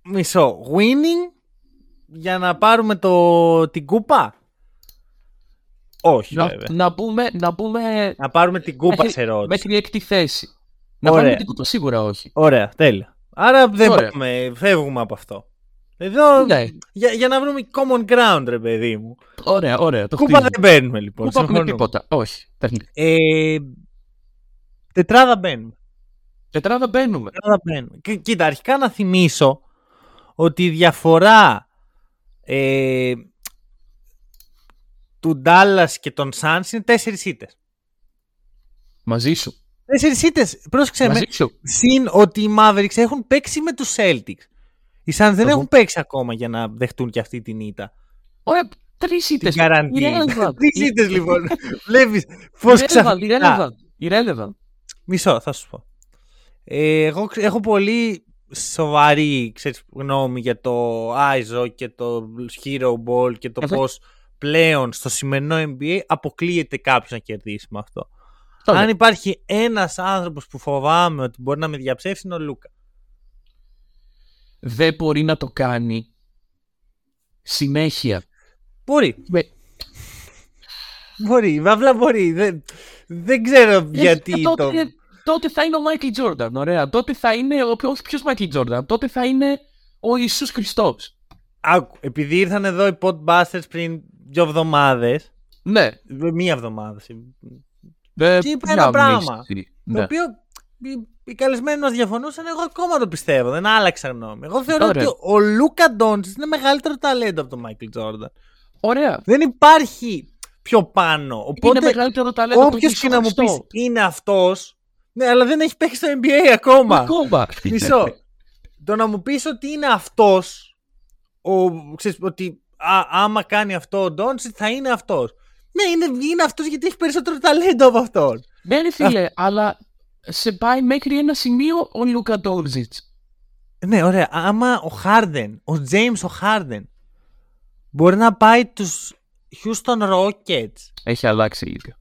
Μισό. Winning για να πάρουμε το, την κούπα; Όχι, να, βέβαια. Να, πούμε, να, πούμε... να πάρουμε την κούπα μέχρι, σε ρώτηση. Μέχρι έκτη θέση. Να Ωραία. πάρουμε την κούπα σίγουρα όχι. Ωραία, τέλεια. Άρα δεν Ωραία. πάμε, φεύγουμε από αυτό. Εδώ, ναι. για, για να βρούμε common ground, ρε παιδί μου. Ωραία, ωραία. Το Κούπα δεν μπαίνουμε λοιπόν. Κούπα έχουμε τίποτα. Όχι. Ε, τετράδα μπαίνουμε. Τετράδα μπαίνουμε. Τετράδα μπαίνουμε. Κοίτα, αρχικά να θυμίσω ότι η διαφορά ε, του Ντάλλα και των Suns είναι τέσσερις ήττες. Μαζί σου. Τέσσερις ήττες. Πρόσεξε με. Συν ότι οι Mavericks έχουν παίξει με τους Celtics. Οι Suns δεν έχουν παίξει ακόμα για να δεχτούν και αυτή την ήττα. Ωραία, τρεις ήττες. Τρεις ήττες λοιπόν. Βλέπεις πώς ξαφνικά. Irrelevant. Μισό, θα σου πω. Ε, εγώ έχω πολύ σοβαρή ξέρεις, γνώμη για το ISO και το Hero Ball και το πώς πλέον στο σημερινό NBA αποκλείεται κάποιος να κερδίσει με αυτό. Αν υπάρχει ένας άνθρωπος που φοβάμαι ότι μπορεί να με διαψεύσει είναι ο Λούκα. Δεν μπορεί να το κάνει συνέχεια. Μπορεί. Μπορεί, βέβαια μπορεί. Δεν, δεν ξέρω ε, γιατί τότε, το... Τότε θα είναι ο Μάικλ Τζόρνταν, ωραία. Τότε θα είναι, ο, όχι ποιος Μάικλ Τζόρνταν, τότε θα είναι ο Ιησούς Χριστός. Άκου, επειδή ήρθαν εδώ οι Podbusters πριν δύο εβδομάδες. Ναι. Μία εβδομάδα. Ε, και είπε ένα πράγμα. Ναι. Το οποίο οι καλεσμένοι μας διαφωνούσαν, εγώ ακόμα το πιστεύω. Δεν άλλαξα γνώμη. Εγώ θεωρώ Ωραία. ότι ο Λούκα Ντόντζη είναι μεγαλύτερο ταλέντο από τον Μάικλ Τζόρνταν. Ωραία. Δεν υπάρχει πιο πάνω. Οπότε, είναι μεγαλύτερο ταλέντο Όποιος και να μου πεις είναι αυτός. Ναι, αλλά δεν έχει παίξει στο NBA ακόμα. Ακόμα. Μισό. το να μου πεις ότι είναι αυτός. Ότι α, άμα κάνει αυτό ο Ντόνσιτ θα είναι αυτός. Ναι, είναι, είναι αυτός γιατί έχει περισσότερο ταλέντο από αυτόν. Ναι, ρε φίλε, αλλά σε πάει μέχρι ένα σημείο ο Λούκα Ντόνσιτ. Ναι, ωραία. Άμα ο Χάρντεν, ο James ο Χάρντεν, μπορεί να πάει τους Houston Rockets. Έχει αλλάξει λίγο.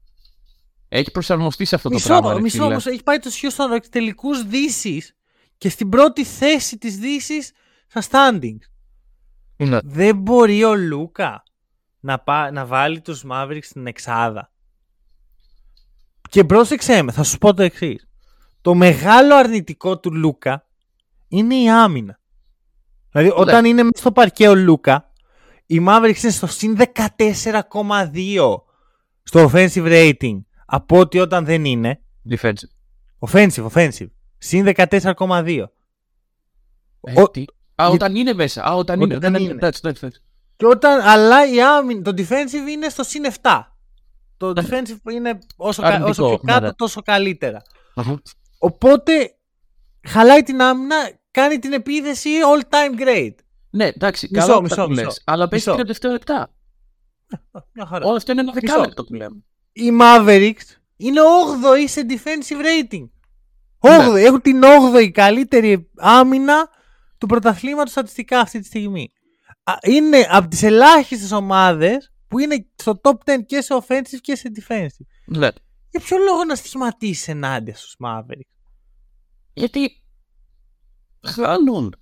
Έχει προσαρμοστεί σε αυτό μισό, το πράγμα. Μισό όμως, έχει πάει τους Houston Rockets τελικούς Δύσης και στην πρώτη θέση της Δύσης στα standings. Ναι. Δεν μπορεί ο Λούκα να, να βάλει τους Mavericks στην εξάδα. Και πρόσεξέ με, θα σου πω το εξής. Το μεγάλο αρνητικό του Λούκα είναι η άμυνα. Δηλαδή ναι. όταν είναι μέσα στο παρκέ ο Λούκα, οι Mavericks είναι στο συν 14,2 στο offensive rating από ότι όταν δεν είναι. Defensive. Offensive, offensive. Συν 14,2. Ε, ο... Α, όταν είναι μέσα. Α, όταν, είναι. Όταν είναι. That's, that's, that's. Και όταν, αλλά η άμυνα, το defensive είναι στο συν 7. Το defensive είναι όσο, κα, όσο πιο κάτω, ναι. τόσο καλύτερα. Οπότε χαλάει την άμυνα, κάνει την επίθεση all time great. Ναι, εντάξει, μισό, καλό μισό, μισό, λες, αλλά παίζει 37 λεπτά. Μια χαρά. Όλο αυτό είναι ένα δεκάλεπτο που λέμε. Οι Mavericks είναι 8η σε defensive rating. 8η, ναι. έχουν την 8η καλύτερη άμυνα του πρωταθλήματος στατιστικά αυτή τη στιγμή. Είναι από τις ελάχιστες ομάδες που είναι στο top 10 και σε offensive και σε defensive. Ναι. Για ποιο λόγο να στοιχηματίσεις ενάντια στους Mavericks; Γιατί χάνουν.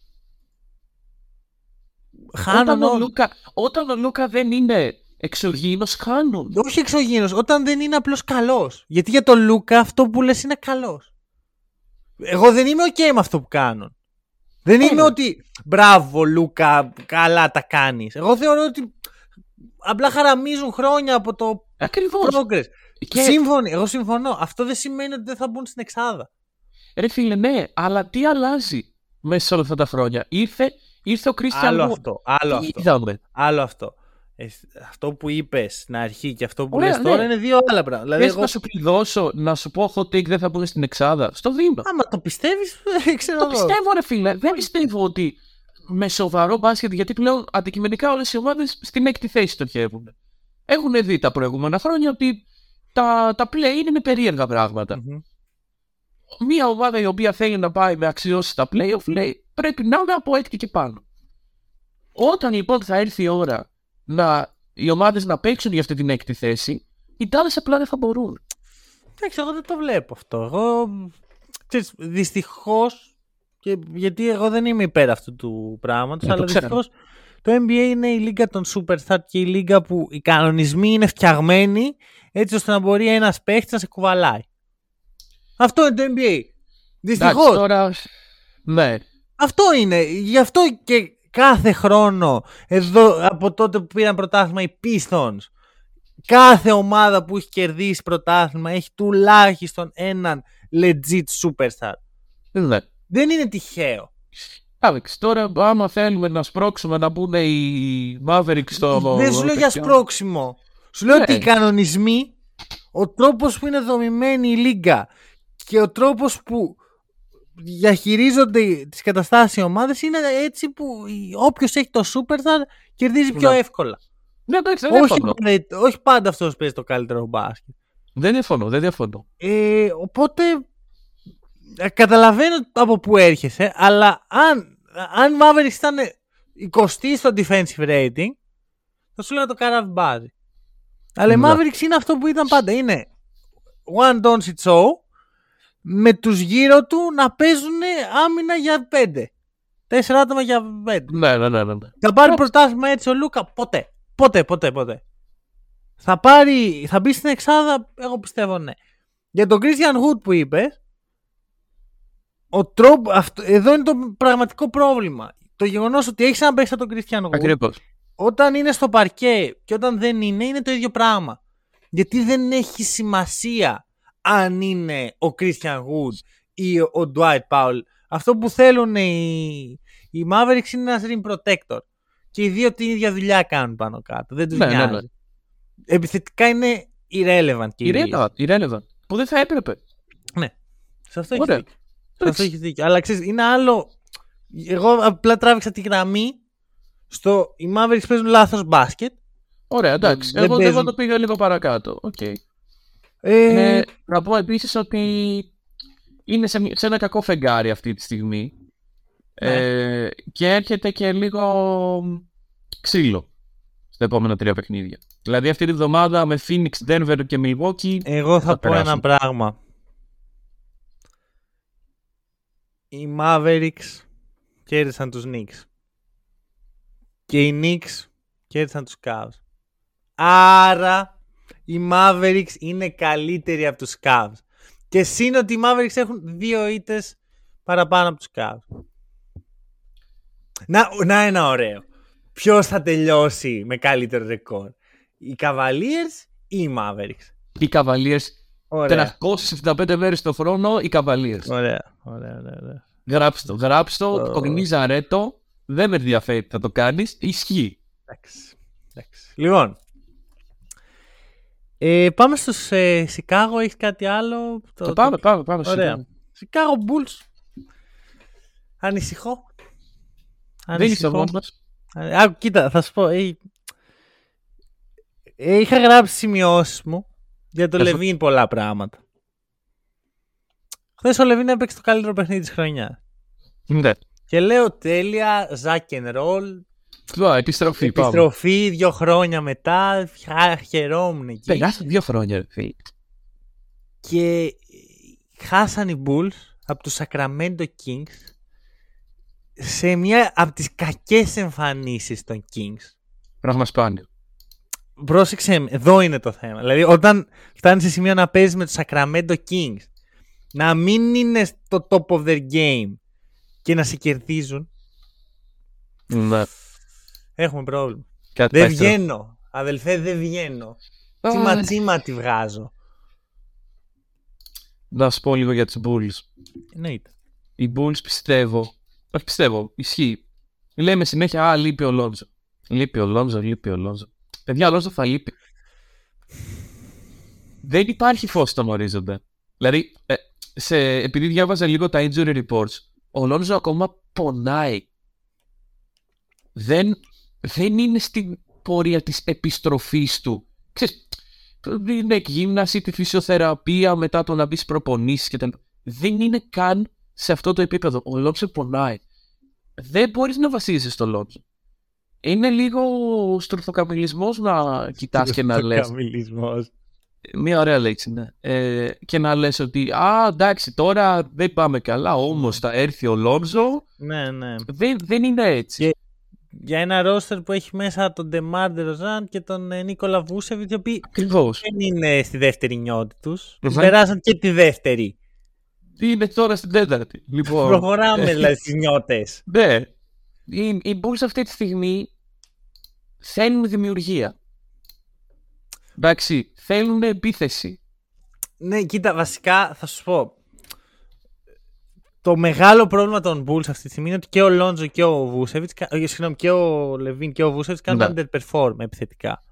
Χάνουν όταν, ο όλοι. Λούκα, όταν ο Λούκα δεν είναι εξωγήινος, χάνουν. Όχι εξωγήινος, όταν δεν είναι απλώς καλός. Γιατί για τον Λούκα αυτό που λες είναι καλός. Εγώ δεν είμαι ok με αυτό που κάνουν. Δεν είμαι Ωραία. ότι μπράβο Λούκα, καλά τα κάνεις. Εγώ θεωρώ ότι απλά χαραμίζουν χρόνια από το Ακριβώς. progress. Και- Σύμφωνοι, εγώ συμφωνώ. Αυτό δεν σημαίνει ότι δεν θα μπουν στην εξάδα. Ρε φίλε, ναι, αλλά τι αλλάζει μέσα σε όλα αυτά τα χρόνια; Ήρθε, ήρθε ο Κρίστιαν Άλλο Wood. αυτό, άλλο Τι αυτό. είδαμε; Άλλο αυτό. Ε, αυτό που είπες στην αρχή και αυτό που Ωραία, λες ναι. τώρα είναι δύο άλλα πράγματα. Δηλαδή, Θες εγώ, να σου κλειδώσω, να σου πω hot take δεν θα μπουν στην εξάδα. Στο δίνω. άμα το πιστεύεις, δεν ξέρω Το εγώ. πιστεύω, ρε φίλε. Δεν πιστεύω ότι με σοβαρό μπάσκετ, γιατί πλέον αντικειμενικά όλες οι ομάδες στην έκτη θέση στοχεύουν. Έχουν δει τα προηγούμενα χρόνια ότι τα, τα play είναι περίεργα πράγματα. Μμμ. Μία ομάδα η οποία θέλει να πάει με αξιώσεις στα playoff λέει πρέπει να είναι από έκτη και πάνω. Όταν λοιπόν θα έρθει η ώρα να οι ομάδες να παίξουν για αυτή την έκτη θέση, οι Dallas απλά δεν θα μπορούν. Εντάξει, εγώ δεν το βλέπω αυτό. Εγώ, ξέρεις, δυστυχώς, και, γιατί εγώ δεν είμαι υπέρ αυτού του πράγματος, Ναι, το αλλά ξέρω. δυστυχώς το NBA είναι η λίγα των superstar και η λίγα που οι κανονισμοί είναι φτιαγμένοι έτσι ώστε να μπορεί ένας παίχτης να σε κουβαλάει. Αυτό είναι το NBA. Εντάξει, Δυστυχώς. τώρα. Ναι, Αυτό είναι. Γι' αυτό και κάθε χρόνο εδώ από τότε που πήραν πρωτάθλημα οι Pistons κάθε ομάδα που έχει κερδίσει πρωτάθλημα έχει τουλάχιστον έναν legit superstar. ναι. Δεν είναι τυχαίο. Άλεξ, τώρα άμα θέλουμε να σπρώξουμε να μπουν οι Mavericks στο... Δεν σου λέω για σπρώξιμο. Σου λέω Ναι. ότι οι κανονισμοί, ο τρόπος που είναι δομημένη η λίγα και ο τρόπος που διαχειρίζονται τις καταστάσεις οι ομάδες είναι έτσι που όποιος έχει το superstar κερδίζει πιο Ναι. εύκολα. Ναι, εντάξει, δεν όχι, διαφωνώ. απαραίτητα- όχι πάντα αυτός παίζει το καλύτερο μπάσκετ. Δεν διαφωνώ, δεν διαφωνώ. Ε, οπότε ε, καταλαβαίνω από πού έρχεσαι, αλλά αν, αν Mavericks ήταν 20 στο defensive rating, θα σου λέω το καραβμπάζι. Αλλά οι Ναι. Mavericks είναι αυτό που ήταν πάντα. Είναι one Doncic show με τους γύρω του να παίζουν άμυνα για 5. Τέσσερα άτομα για 5. Ναι, ναι, ναι, ναι. ναι. Θα πάρει πρωτάθλημα έτσι ο Λούκα; Ποτέ. Ποτέ, ποτέ, ποτέ. Θα πάρει, θα μπει στην εξάδα, εγώ πιστεύω ναι. Για τον Christian Wood που είπες, ο τρόπο, αυτό, εδώ είναι το πραγματικό πρόβλημα. Το γεγονός ότι έχεις ένα παίξει σαν τον Christian Wood, Ακριβώς. όταν είναι στο παρκέ και όταν δεν είναι, είναι το ίδιο πράγμα. Γιατί δεν έχει σημασία αν είναι ο Christian Wood ή ο Dwight Powell. Αυτό που θέλουν οι, οι Mavericks είναι ένα rim protector. Και οι δύο την ίδια δουλειά κάνουν πάνω κάτω. Δεν τους Ναι, ναι, νοιάζει. ναι. Επιθετικά είναι irrelevant κυρίως. Irrelevant, irrelevant. Που δεν θα έπρεπε. Ναι. Σε αυτό έχεις Ωραία. δίκιο. Σε αυτό έχεις δίκιο. Αλλά ξέρεις, είναι άλλο. Εγώ απλά τράβηξα τη γραμμή στο οι Mavericks παίζουν λάθος μπάσκετ. Ωραία, εντάξει. Δεν Εγώ, εγώ παίζουν. το πήγα λίγο παρακάτω. Οκ. Ε, Ε, να πω επίσης ότι είναι σε, σε ένα κακό φεγγάρι αυτή τη στιγμή. Ναι. Ε, και έρχεται και λίγο ξύλο στα επόμενα τρία παιχνίδια. Δηλαδή αυτή τη βδομάδα με Phoenix, Denver και Milwaukee Εγώ θα, θα πω περάσουν. ένα πράγμα. Οι Mavericks κέρδισαν τους Knicks. Και οι Knicks κέρδισαν τους Cavs. Άρα οι Mavericks είναι καλύτεροι από τους Cavs. Και σύν ότι οι Mavericks έχουν δύο ήττες παραπάνω από τους Cavs. Να, να ένα ωραίο. Ποιος θα τελειώσει με καλύτερο ρεκόρ; Οι Cavaliers ή οι Mavericks; οι Cavaliers Ωραία. 375 μέρες το χρόνο οι Cavaliers. Ωραία, ωραία, ωραία. ωραία. Γράψτε το, γράψτε το, Ω. κοκκινίζα ρέτο. Δεν με ενδιαφέρει τι θα το κάνεις, ισχύει. Εντάξει. εντάξει. Λοιπόν, ε, πάμε στους ε, Σικάγο, έχεις κάτι άλλο; Το, πάμε, πάμε, πάμε. Ωραία. σιγά. Σικάγο Bulls. Ανησυχώ. Δεν είσαι ο μόνος μας. Α, άκου, κοίτα, θα σου πω. Ε, ε, είχα γράψει σημειώσεις μου για το Θα σου- Λεβίν πολλά πράγματα. Χθες ο Λεβίν έπαιξε το καλύτερο παιχνίδι της χρονιάς. Ναι. Και λέω τέλεια, Zack and roll, Τώρα, επιστροφή, πάμε. επιστροφή δύο χρόνια μετά, χα- χαιρόμουν εκεί. Περάσαν δύο χρόνια, ρε φίλε. Και χάσαν οι Bulls από τους Sacramento Kings σε μια από τις κακές εμφανίσεις των Kings. Πράγμα σπάνιο. Πρόσεξε με, εδώ είναι το θέμα. Δηλαδή όταν φτάνεις σε σημείο να παίζεις με τους Sacramento Kings να μην είναι στο top of their game και να σε κερδίζουν Ναι. Έχουμε πρόβλημα. Κάτι Δεν πάει στραβά. βγαίνω. Αδελφέ δεν βγαίνω. Α, Τσίμα τσίμα τη βγάζω. Να σου πω λίγο για τους Bulls. Εννοείται. Οι Bulls πιστεύω, όχι πιστεύω, ισχύει. Λέμε συνέχεια, α, λείπει ο Λόντζο. Λείπει ο Λόντζο, λείπει ο Λόντζο. Παιδιά, ο Λόντζο θα λείπει. Δεν υπάρχει φως στον ορίζοντα. Δηλαδή, ε, σε, επειδή διάβαζα λίγο τα injury reports, ο Λόντζο ακόμα πονάει. Δεν, δεν είναι στην πορεία της επιστροφής του. Ξέρεις, την εκγύμναση, τη φυσιοθεραπεία, μετά το να μπεις προπονήσεις και τα... Δεν είναι καν σε αυτό το επίπεδο. Ο Λόντζο πονάει. Δεν μπορείς να βασίζεσαι στο Λόντζο. Είναι λίγο στρουθοκαμιλισμός να κοιτάς και να λες. Καμιλισμός. Μια ωραία λέξη, ναι. Ε, και να λες ότι «Α, εντάξει, τώρα δεν πάμε καλά, όμως θα έρθει ο Λόντζο». Ναι, ναι. Δεν, δεν είναι έτσι. Και- Για ένα ρόστερ που έχει μέσα τον Ντεμάρντε Ροζάν και τον ε, Νίκολα Βούσεβιτς, οι οποίοι Ακριβώς. δεν είναι στη δεύτερη νιώτη τους. Μμμ. Περάσαν και τη δεύτερη. Είναι τώρα στην τέταρτη; Λοιπόν, Προχωράμε δηλαδή στις νιώτες. Ναι. Οι, οι Bulls αυτή τη στιγμή θέλουν δημιουργία. Εντάξει, θέλουν επίθεση. Ναι, κοίτα, βασικά θα σου πω. Το μεγάλο πρόβλημα των Bulls αυτή τη στιγμή είναι ότι και ο Λόντζο και ο Βούσεβιτ, συγγνώμη, και ο Λεβίν και ο Βούσεβιτ κάνουν Ναι. underperform επιθετικά.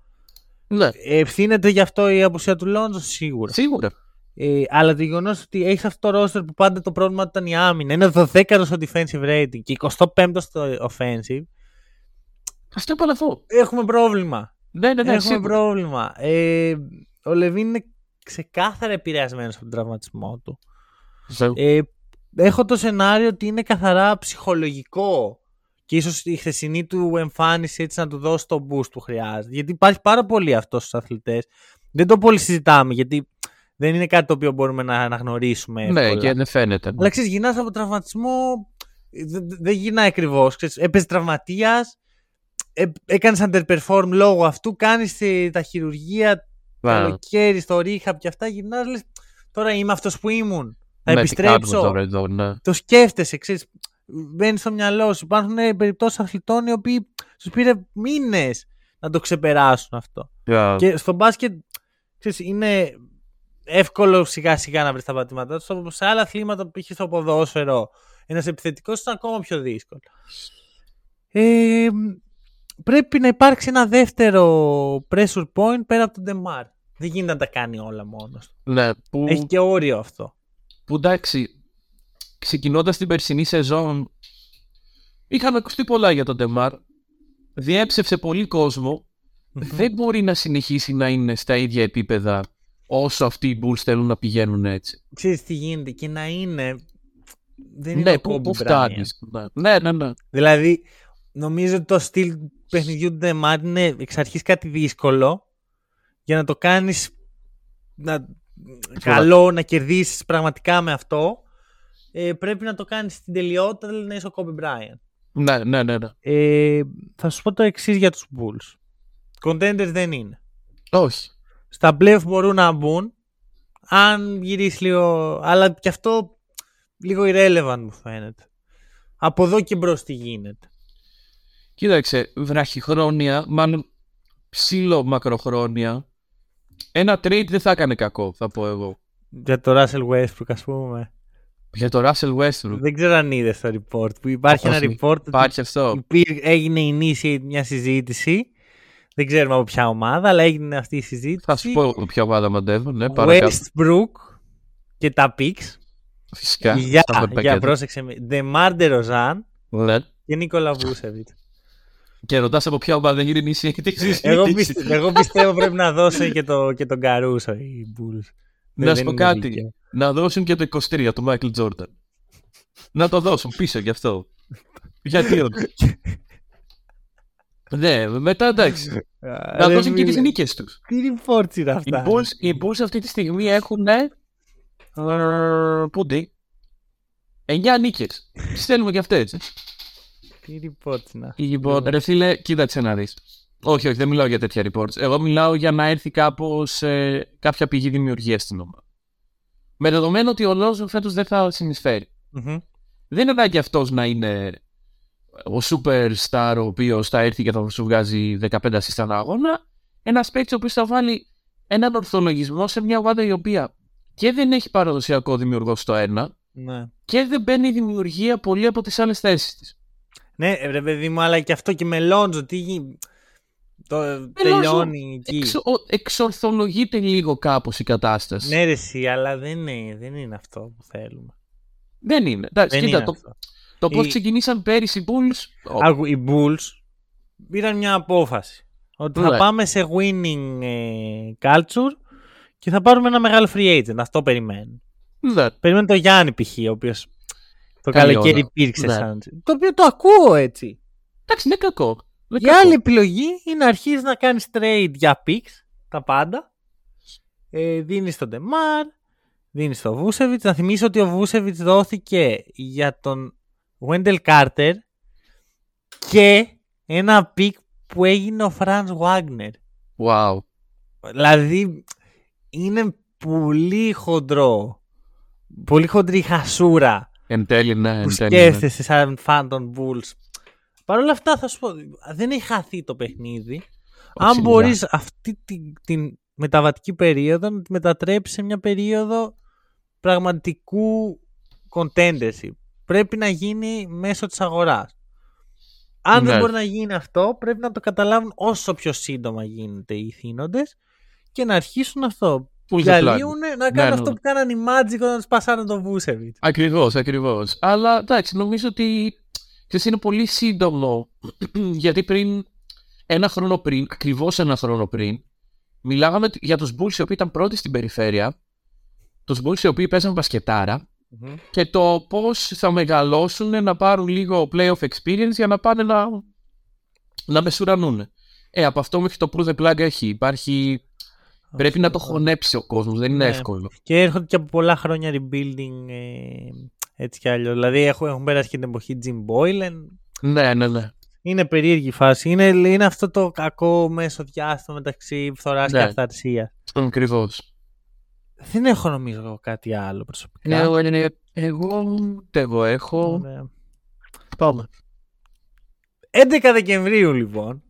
Ναι, Ευθύνεται γι' αυτό η απουσία του Λόντζο, σίγουρα. σίγουρα. Ε, αλλά το γεγονός ότι έχεις αυτό το roster που πάντα το πρόβλημα του ήταν η άμυνα. Είναι 12ο στο defensive rating και 25ο στο offensive. Α το επαναλαμβάνω. Έχουμε πρόβλημα. Ναι, ναι, ναι, Έχουμε σίγουρα. πρόβλημα. Ε, ο Λεβίν είναι ξεκάθαρα επηρεασμένος από τον τραυματισμό του. Ε, έχω το σενάριο ότι είναι καθαρά ψυχολογικό και ίσως η χθεσινή του εμφάνιση έτσι να του δώσει το boost που χρειάζεται. Γιατί υπάρχει πάρα πολύ αυτό στους αθλητές. Δεν το πολύ συζητάμε γιατί δεν είναι κάτι το οποίο μπορούμε να αναγνωρίσουμε. ναι, εύκολα. και δεν φαίνεται. Αλλά ξέρεις, γυρνάς από τραυματισμό, δε- δε- δεν γυρνάει ακριβώς. Έπαιζε τραυματίας, ε, έκανες underperform λόγω αυτού, κάνεις τη- τα χειρουργία, Ναι. καλοκαίρι στο rehab και αυτά, γυρνάς, λες, τώρα είμαι αυτός που ήμουν. Θα Ναι, τι κάνουμε επιστρέψω. τώρα εδώ, ναι. Το σκέφτεσαι, ξέρεις, μπαίνεις στο μυαλό σου. Υπάρχουν ε, περιπτώσεις αθλητών οι οποίοι τους πήρε μήνες να το ξεπεράσουν αυτό. Yeah. Και στο μπάσκετ, ξέρεις, είναι εύκολο σιγά σιγά να βρεις τα πατήματά τους. Σε άλλα αθλήματα που είχες στο ποδόσφαιρο, ένας επιθετικός είναι ακόμα πιο δύσκολο. Ε, πρέπει να υπάρξει ένα δεύτερο pressure point πέρα από τον Ντεμάρ. Δεν γίνεται να τα κάνει όλα μόνος. Ναι, που, Έχει και όριο αυτό. Που εντάξει, ξεκινώντας την περσινή σεζόν, είχαν ακουστεί πολλά για τον Ντεμάρ. Διέψευσε πολύ κόσμο. Δεν μπορεί να συνεχίσει να είναι στα ίδια επίπεδα όσο αυτοί οι Bulls θέλουν να πηγαίνουν έτσι. Ξέρεις τι γίνεται και να είναι. Δεν είναι Ναι, ο πού, Kobe πού Bryant. φτάνεις. Ναι, ναι, ναι. Δηλαδή, νομίζω ότι το στυλ παιχνιδιού του Ντεμάρ είναι εξ αρχής κάτι δύσκολο για να το κάνεις να... καλό, να κερδίσεις πραγματικά με αυτό. Ε, πρέπει να το κάνεις στην τελειότητα, δηλαδή να είσαι ο Kobe Bryant. Ναι, ναι, ναι. ναι. Ε, θα σου πω το εξής για τους Bulls. Contenders δεν είναι. Όχι. Στα playoff μπορούν να μπουν αν γυρίσεις λίγο. Αλλά και αυτό λίγο irrelevant μου φαίνεται. Από εδώ και μπρος τι γίνεται. Κοίταξε, βραχυχρόνια, μάλλον ψήλο μακροχρόνια, ένα trade δεν θα έκανε κακό, θα πω εγώ. Για το Russell Westbrook, ας πούμε. Για το Russell Westbrook. Δεν ξέρω αν είδες το report. Που υπάρχει ένα Όχι. report ότι Υπάρχει αυτό. υπήρ- έγινε initiate μια συζήτηση. Δεν ξέρουμε από ποια ομάδα, αλλά έγινε αυτή η συζήτηση. Θα σου πω ποια ομάδα μαντεύω, ναι, παρακαλώ. Westbrook και τα picks. Φυσικά. Για, στα για πακέτα. πρόσεξε με. DeMar DeRozan Ναι. και Νίκολα Βούσεβιτ. Και ρωτάς από ποια ομάδα γίνει η συζήτηση. εγώ, πιστε- εγώ πιστεύω πρέπει να δώσω και, το, και τον Καρούσο οι Bulls. Να Δεν- σου δεν πω είναι κάτι. δίκαιο. Να δώσουν και το 23 του Michael Jordan. Να το δώσουν πίσω γι' αυτό. Γιατί όχι; ναι, μετά εντάξει. Α, Να ρε δώσουν και φίλε, τις νίκες τους. Τι reports είναι Οι αυτά. Bulls, οι Bulls αυτή τη στιγμή έχουν ε, Ε, Πούντι. 9 νίκες. Τις θέλουμε κι αυτές. Τι reports να. Λοιπόν, ρε φίλε, κοίταξε να δεις. Όχι, όχι, δεν μιλάω για τέτοια reports. Εγώ μιλάω για να έρθει κάπως ε, κάποια πηγή δημιουργίας στην ομάδα. Με δεδομένο ότι ο Λόζο φέτος δεν θα συνεισφέρει. Μμμ. Δεν είναι ανάγκη αυτός να είναι ο superstar ο οποίος θα έρθει και θα σου βγάζει 15 assist ανά αγώνα. Ένας παίκτης ο οποίος θα βάλει έναν ορθολογισμό σε μια ομάδα η οποία και δεν έχει παραδοσιακό δημιουργό στο ένα Ναι. και δεν μπαίνει η δημιουργία πολύ από τις άλλες θέσεις της. Ναι, ρε παιδί μου, αλλά και αυτό και με Λόντζο, τι γι- το τελειώνει εκεί. Εξο, ο- εξορθολογείται λίγο κάπως η κατάσταση. Ναι, ρε, εσύ, αλλά δεν είναι, δεν είναι αυτό που θέλουμε. Δεν είναι. Εντάξει, Δεν κοίτα, είναι το, αυτό. το πώς Η- ξεκινήσαν πέρυσι οι Bulls. ο- Άκου, οι Bulls πήραν μια απόφαση. Ότι θα Ναι. πάμε σε winning ε, culture και θα πάρουμε ένα μεγάλο free agent. Αυτό περιμένουν. Ναι. Περιμένουν το Γιάννη π.χ. ο οποίος το Καλή καλοκαίρι ώρα. υπήρξε Ναι. σαν. Το οποίο το ακούω έτσι. Εντάξει, είναι κακό. Είναι Η κακό. άλλη επιλογή είναι να αρχίσει να κάνεις trade για picks, τα πάντα. Ε, δίνεις τον Ντεμάρ, δίνεις τον Βούσεβιτς. Να θυμίσω ότι ο Βούσεβιτς δόθηκε για τον Wendell Carter και ένα pick που έγινε ο Franz Wagner. Wow. Δηλαδή είναι πολύ χοντρό. Πολύ χοντρή χασούρα Εν τέλει, ναι. που Εν τέλει, ναι. σκέφτεσαι σαν φαν των Bulls. Παρ' όλα αυτά θα σου πω, δεν έχει χαθεί το παιχνίδι. Αν σίγουρα. μπορείς αυτή την, την μεταβατική περίοδο να τη μετατρέψεις σε μια περίοδο πραγματικού contendership. Πρέπει να γίνει μέσω της αγοράς. Αν δεν Ναι. μπορεί να γίνει αυτό, πρέπει να το καταλάβουν όσο πιο σύντομα γίνεται οι θύνοντες και να αρχίσουν αυτό. Pull the plug. Διαλύουν να κάνουν ναι, αυτό ναι. που κάνανε οι Magic όταν τους πασάνε τον Βούσεβιτς. Ακριβώς, ακριβώς. Αλλά εντάξει, νομίζω ότι ξέρεις, είναι πολύ σύντομο. γιατί πριν, ένα χρόνο πριν, ακριβώς ένα χρόνο πριν, μιλάγαμε για τους Bulls οι οποίοι ήταν πρώτοι στην περιφέρεια. Τους Bulls οι οποίοι παίζαν μπασκετάρα και το πώς θα μεγαλώσουν να πάρουν λίγο playoff experience για να πάνε να, να μεσουρανούν. Ε, από αυτό μέχρι το pull the plug έχει. Υπάρχει. Πρέπει να το χωνέψει ο κόσμος, δεν είναι Ναι. εύκολο. Και έρχονται και από πολλά χρόνια rebuilding ε, έτσι κι αλλιώς. Δηλαδή έχουν, έχουν πέρασει και την εποχή Jim Boylan. Ναι, ναι, ναι. Είναι περίεργη η φάση. Είναι, είναι αυτό το κακό μέσο διάστημα μεταξύ φθοράς Ναι. και αυθαρσίας. Ακριβώς. Δεν έχω νομίζω εγώ κάτι άλλο προσωπικά. Ναι, εγώ, ναι, ναι, εγώ ούτε εγώ έχω. Ωραία. Πάμε. 11 Δεκεμβρίου λοιπόν.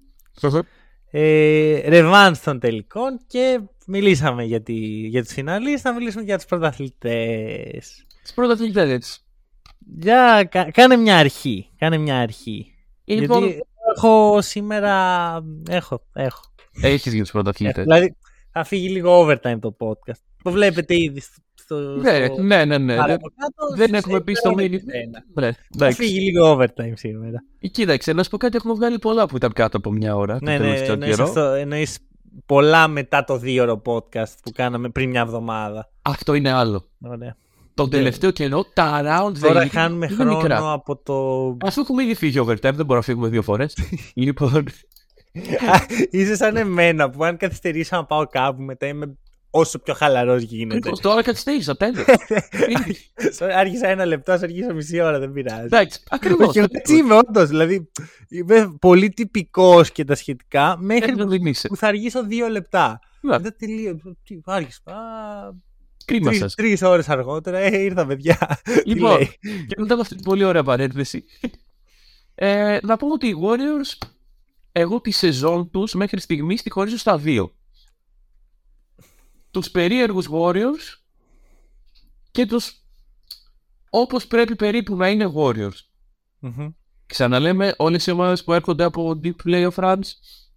Ε, ρεβάνς των τελικών και μιλήσαμε για, τη, για τους φιναλείς, θα μιλήσουμε για τους πρωταθλητές. Τις πρωταθλητές έτσι. Για, κα- κάνε μια αρχή. Κάνε μια αρχή. Λοιπόν, Γιατί έχω σήμερα. Έχω, έχω. έχεις για του έχω. πρωταθλητέ. Δηλαδή θα φύγει λίγο overtime το podcast. Το βλέπετε ήδη στο. στο Ναι, στο- ναι, ναι. ναι. άρα Δεν- από κάτω, Δεν σε- έχουμε πει στο σε- μήνυμα. ένα. Ναι, Θα εντάξει. φύγει λίγο overtime σήμερα. Κοίταξε, να σου πω κάτι, έχουμε βγάλει πολλά που ήταν κάτω από μια ώρα. Ναι, το ναι, τελευταίο εννοείς, καιρό. αυτό, εννοείς πολλά μετά το δύο ώρο podcast που κάναμε πριν μια εβδομάδα. Αυτό είναι άλλο. Ωραία. Τον τελευταίο καιρό τα round δεν Τώρα είναι- χάνουμε είναι χρόνο μικρά. από το. Αφού έχουμε ήδη φύγει overtime, δεν μπορούμε να φύγουμε δύο φορές. λοιπόν, Είσαι σαν εμένα που αν καθυστερήσω να πάω κάπου μετά είμαι όσο πιο χαλαρός γίνεται. ακριβώς, τώρα καθυστέρησα, τέλο. Sorry, Άρχισα ένα λεπτό, ας αρχίσω μισή ώρα, δεν πειράζει. Εντάξει, ακριβώς. Όχι, εγώ έτσι είμαι όντως. Δηλαδή, είμαι πολύ τυπικός και τα σχετικά μέχρι Μέχρι δεν είσαι. που θα αργήσω δύο λεπτά. Ναι. Μετά τελείω. Τι, άρχισα. Κρίμα σας. Τρεις ώρες αργότερα, ε, ήρθα παιδιά. Τι Λοιπόν, λέει. και μετά από αυτή την πολύ ωραία παρένθεση, ε, να πούμε ότι οι Warriors, εγώ τη σεζόν τους μέχρι στιγμής τη χωρίζω στα δύο. Τους περίεργους Warriors και τους όπως πρέπει περίπου να είναι Warriors. Μμμ. Ξαναλέμε, όλες οι ομάδες που έρχονται από deep playoff runs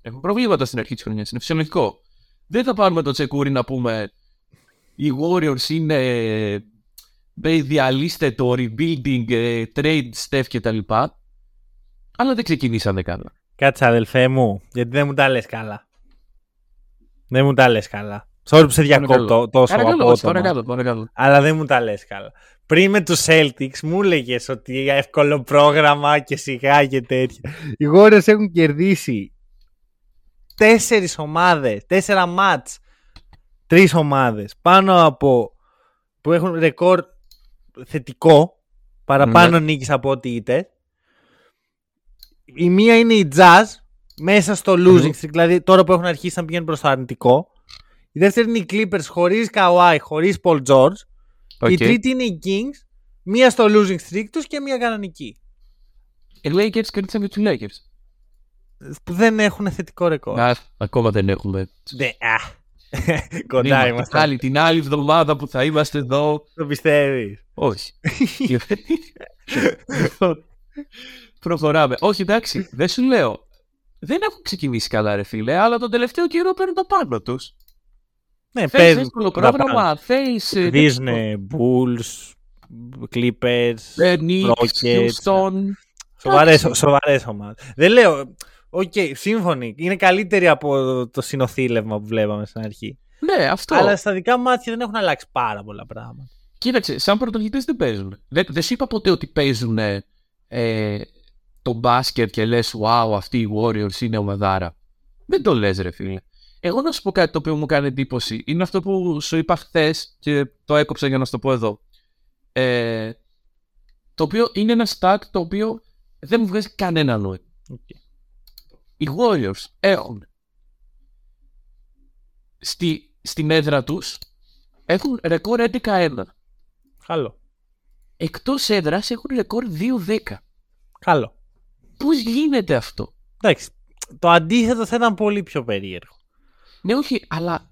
έχουν προβλήματα στην αρχή της χρονιάς. Είναι φυσιολογικό. Δεν θα πάρουμε το τσεκούρι να πούμε οι Warriors είναι ε, διαλύστε το rebuilding, ε, trade, Steph και τα λοιπά. Αλλά δεν ξεκινήσανε καλά. Κάτσε αδελφέ μου, γιατί δεν μου τα λες καλά. Δεν μου τα λες καλά. Sorry που σε διακόπτω τόσο Παρακαλώ, απότομα. παρακαλώ, παρακαλώ. Αλλά δεν μου τα λες καλά. Πριν με τους Celtics μου έλεγες ότι εύκολο πρόγραμμα και σιγά και τέτοια. Οι Warriors έχουν κερδίσει τέσσερις ομάδες, τέσσερα μάτς, τρεις ομάδες, πάνω από που έχουν ρεκόρ θετικό, παραπάνω ναι. νίκης από ό,τι είτε. Η μία είναι η Jazz, μέσα στο losing streak, δηλαδή τώρα που έχουν αρχίσει να πηγαίνουν προς το αρνητικό. Η δεύτερη είναι οι Clippers χωρίς Kawhi, χωρίς Paul George. Okay. Η τρίτη είναι οι Kings, μία στο losing streak τους και μία κανονική. Οι Lakers κερδίσαν και τους Lakers. Που δεν έχουν θετικό ρεκόρ. Α, ακόμα δεν έχουμε. Ναι, α. Κοντά είμαστε. Άλλη, την άλλη εβδομάδα που θα είμαστε εδώ. Το πιστεύεις. Όχι. Προχωράμε. Όχι, εντάξει, δεν σου λέω. Δεν έχουν ξεκινήσει καλά, ρε φίλε, αλλά τον τελευταίο καιρό παίρνουν το πάνω τους. Ναι, παίζουν. εύκολο πρόγραμμα. Face. Disney, Bulls, Clippers, Rockets. Houston. Σοβαρές ομάδες. Δεν λέω. OK, okay, σύμφωνοι. Είναι καλύτερη από το συνοθήλευμα που βλέπαμε στην αρχή. Ναι, αυτό. Αλλά στα δικά μου μάτια δεν έχουν αλλάξει πάρα πολλά πράγματα. Κοίταξε, σαν πρωτογενητέ δεν παίζουν. Δεν, δεν σου είπα ποτέ ότι παίζουν ε, το μπάσκετ και λες, wow, αυτοί οι Warriors είναι ομαδάρα. Δεν το λες, ρε φίλε. Εγώ να σου πω κάτι το οποίο μου κάνει εντύπωση. Είναι αυτό που σου είπα χθες και το έκοψα για να σου το πω εδώ. Ε, το οποίο είναι ένα stat το οποίο δεν μου βγάζει κανένα νόημα. Okay οι Warriors έχουν στη, στην έδρα τους έχουν ρεκόρ 11-1. Καλό. Εκτός έδρας έχουν ρεκόρ 2-10. Καλό. Πώς γίνεται αυτό; Εντάξει, το αντίθετο θα ήταν πολύ πιο περίεργο. Ναι, όχι, αλλά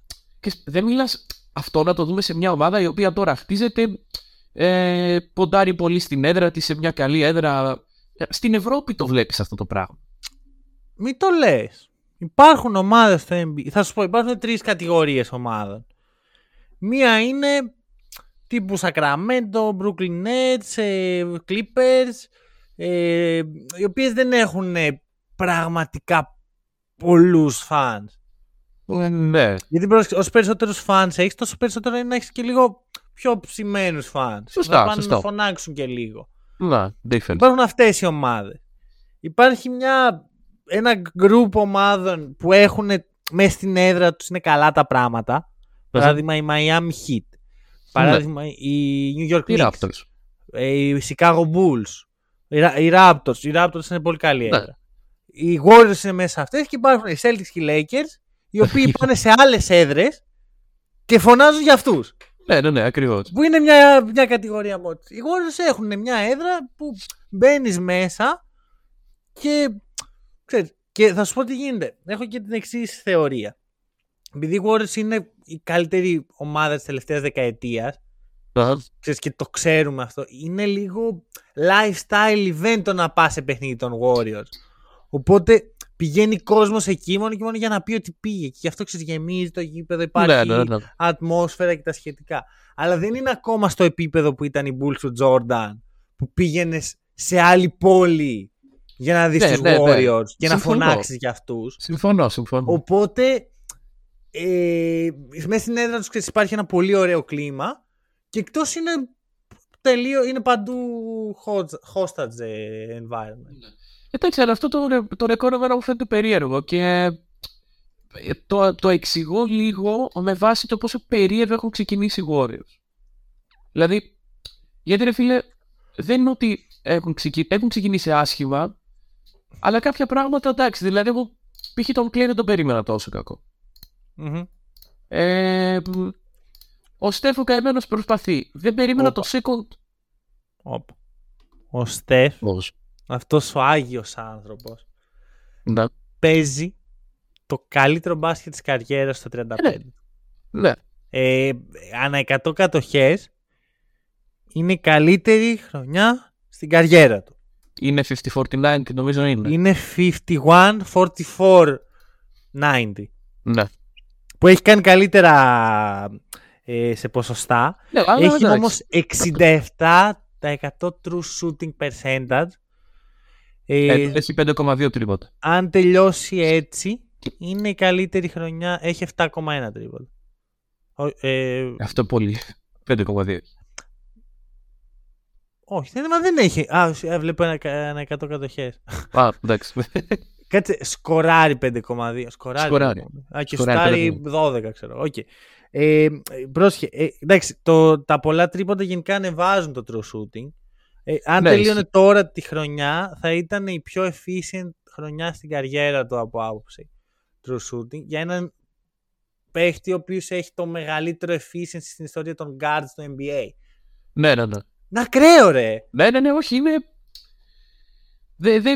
δεν μιλάς αυτό να το δούμε σε μια ομάδα η οποία τώρα χτίζεται ε, ποντάρει πολύ στην έδρα της, σε μια καλή έδρα. Στην Ευρώπη το βλέπεις αυτό το πράγμα. Μην το λες. Υπάρχουν ομάδες στο NBA. Θα σου πω, υπάρχουν τρεις κατηγορίες ομάδων. Μία είναι τύπου Sacramento, Brooklyn Nets, ε, Clippers, ε, οι οποίες δεν έχουν πραγματικά πολλούς fans. Ναι. Γιατί όσο περισσότερους fans έχεις, τόσο περισσότερο είναι να έχεις και λίγο πιο ψημένους fans. Σωστά, να πάνε σωστά. να φωνάξουν και λίγο. Να, Υπάρχουν αυτές οι ομάδες. Υπάρχει μια ένα γκρουπ ομάδων που έχουν μέσα στην έδρα τους είναι καλά τα πράγματα. Παράδειγμα η Miami Heat. Παράδειγμα η New York Knicks. Ε, οι Chicago Bulls. Οι Raptors. Οι Raptors είναι πολύ καλή ναι. έδρα. Οι Warriors είναι μέσα σε αυτές και υπάρχουν οι Celtics και οι Lakers οι οποίοι πάνε σε άλλες έδρες και φωνάζουν για αυτούς. Ναι, ναι, ναι, ακριβώς. Που είναι μια, μια κατηγορία μόνο. Οι Warriors έχουν μια έδρα που μπαίνεις μέσα και Ξέρεις, και θα σου πω τι γίνεται. Έχω και την εξής θεωρία. Επειδή οι Warriors είναι η καλύτερη ομάδα της τελευταίας δεκαετίας. Ξέρεις, και το ξέρουμε αυτό. Είναι λίγο lifestyle event το να πας σε παιχνίδι των Warriors. Οπότε πηγαίνει κόσμος εκεί μόνο και μόνο για να πει ότι πήγε. Και γι' αυτό ξέρει, γεμίζει το γήπεδο, υπάρχει ναι, ναι, ναι. ατμόσφαιρα και τα σχετικά. Αλλά δεν είναι ακόμα στο επίπεδο που ήταν η Bulls του Jordan, που πήγαινες σε άλλη πόλη για να δεις ναι, τους ναι, ναι. Warriors και να φωνάξεις για αυτούς. Συμφωνώ, συμφωνώ. Οπότε ε, μέσα στην έδρα τους υπάρχει ένα πολύ ωραίο κλίμα και εκτός είναι τελείω, είναι παντού hostage environment. Ναι. Εντάξει, αλλά αυτό το, το ρεκόρ εμένα μου φαίνεται περίεργο και ε, το, το εξηγώ λίγο με βάση το πόσο περίεργο έχουν ξεκινήσει οι Warriors. Δηλαδή, γιατί ρε φίλε, δεν είναι ότι έχουν, έχουν ξεκινήσει άσχημα, αλλά κάποια πράγματα εντάξει. Δηλαδή, εγώ π.χ. τον Κλέιν δεν τον περίμενα τόσο Ε, ο Στέφο καημένος προσπαθεί. Δεν περίμενα το second. Ο Στέφ, αυτός ο άγιος άνθρωπος, ναι. παίζει το καλύτερο μπάσκετ της καριέρας στο 35. Ναι. ναι. Ε, ανά 100 κατοχές είναι η καλύτερη χρονιά στην καριέρα του. Είναι 50-49 και νομίζω είναι. Είναι 51-44-90. Ναι. Που έχει κάνει καλύτερα ε, σε ποσοστά. Ναι, έχει όμως 67% true shooting percentage. Ε, ε έχει 5,2 τρίποτα. Αν τελειώσει έτσι, είναι η καλύτερη χρονιά. Έχει 7,1 τρίποτα. Ε, Αυτό πολύ. 5,2. Όχι, δεν, δεν έχει. Α, βλέπω ένα, ένα 100 κατοχές. Α, εντάξει. Κάτσε, σκοράρει 5,2. Σκοράρει. σκοράρει. Α, και σκοράρει 12, ξέρω. Okay. Ε, πρόσχε, ε, εντάξει, το, τα πολλά τρίποτα γενικά ανεβάζουν το true shooting. Ε, αν Ναι, τελείωνε ισχύει. τώρα τη χρονιά, θα ήταν η πιο efficient χρονιά στην καριέρα του από άποψη true shooting. Για έναν παίχτη ο οποίος έχει το μεγαλύτερο efficiency στην ιστορία των guards του NBA. Ναι, ναι, ναι. Να κρέω ρε! Ναι, ναι, ναι, όχι, είναι. Δεν. Δε...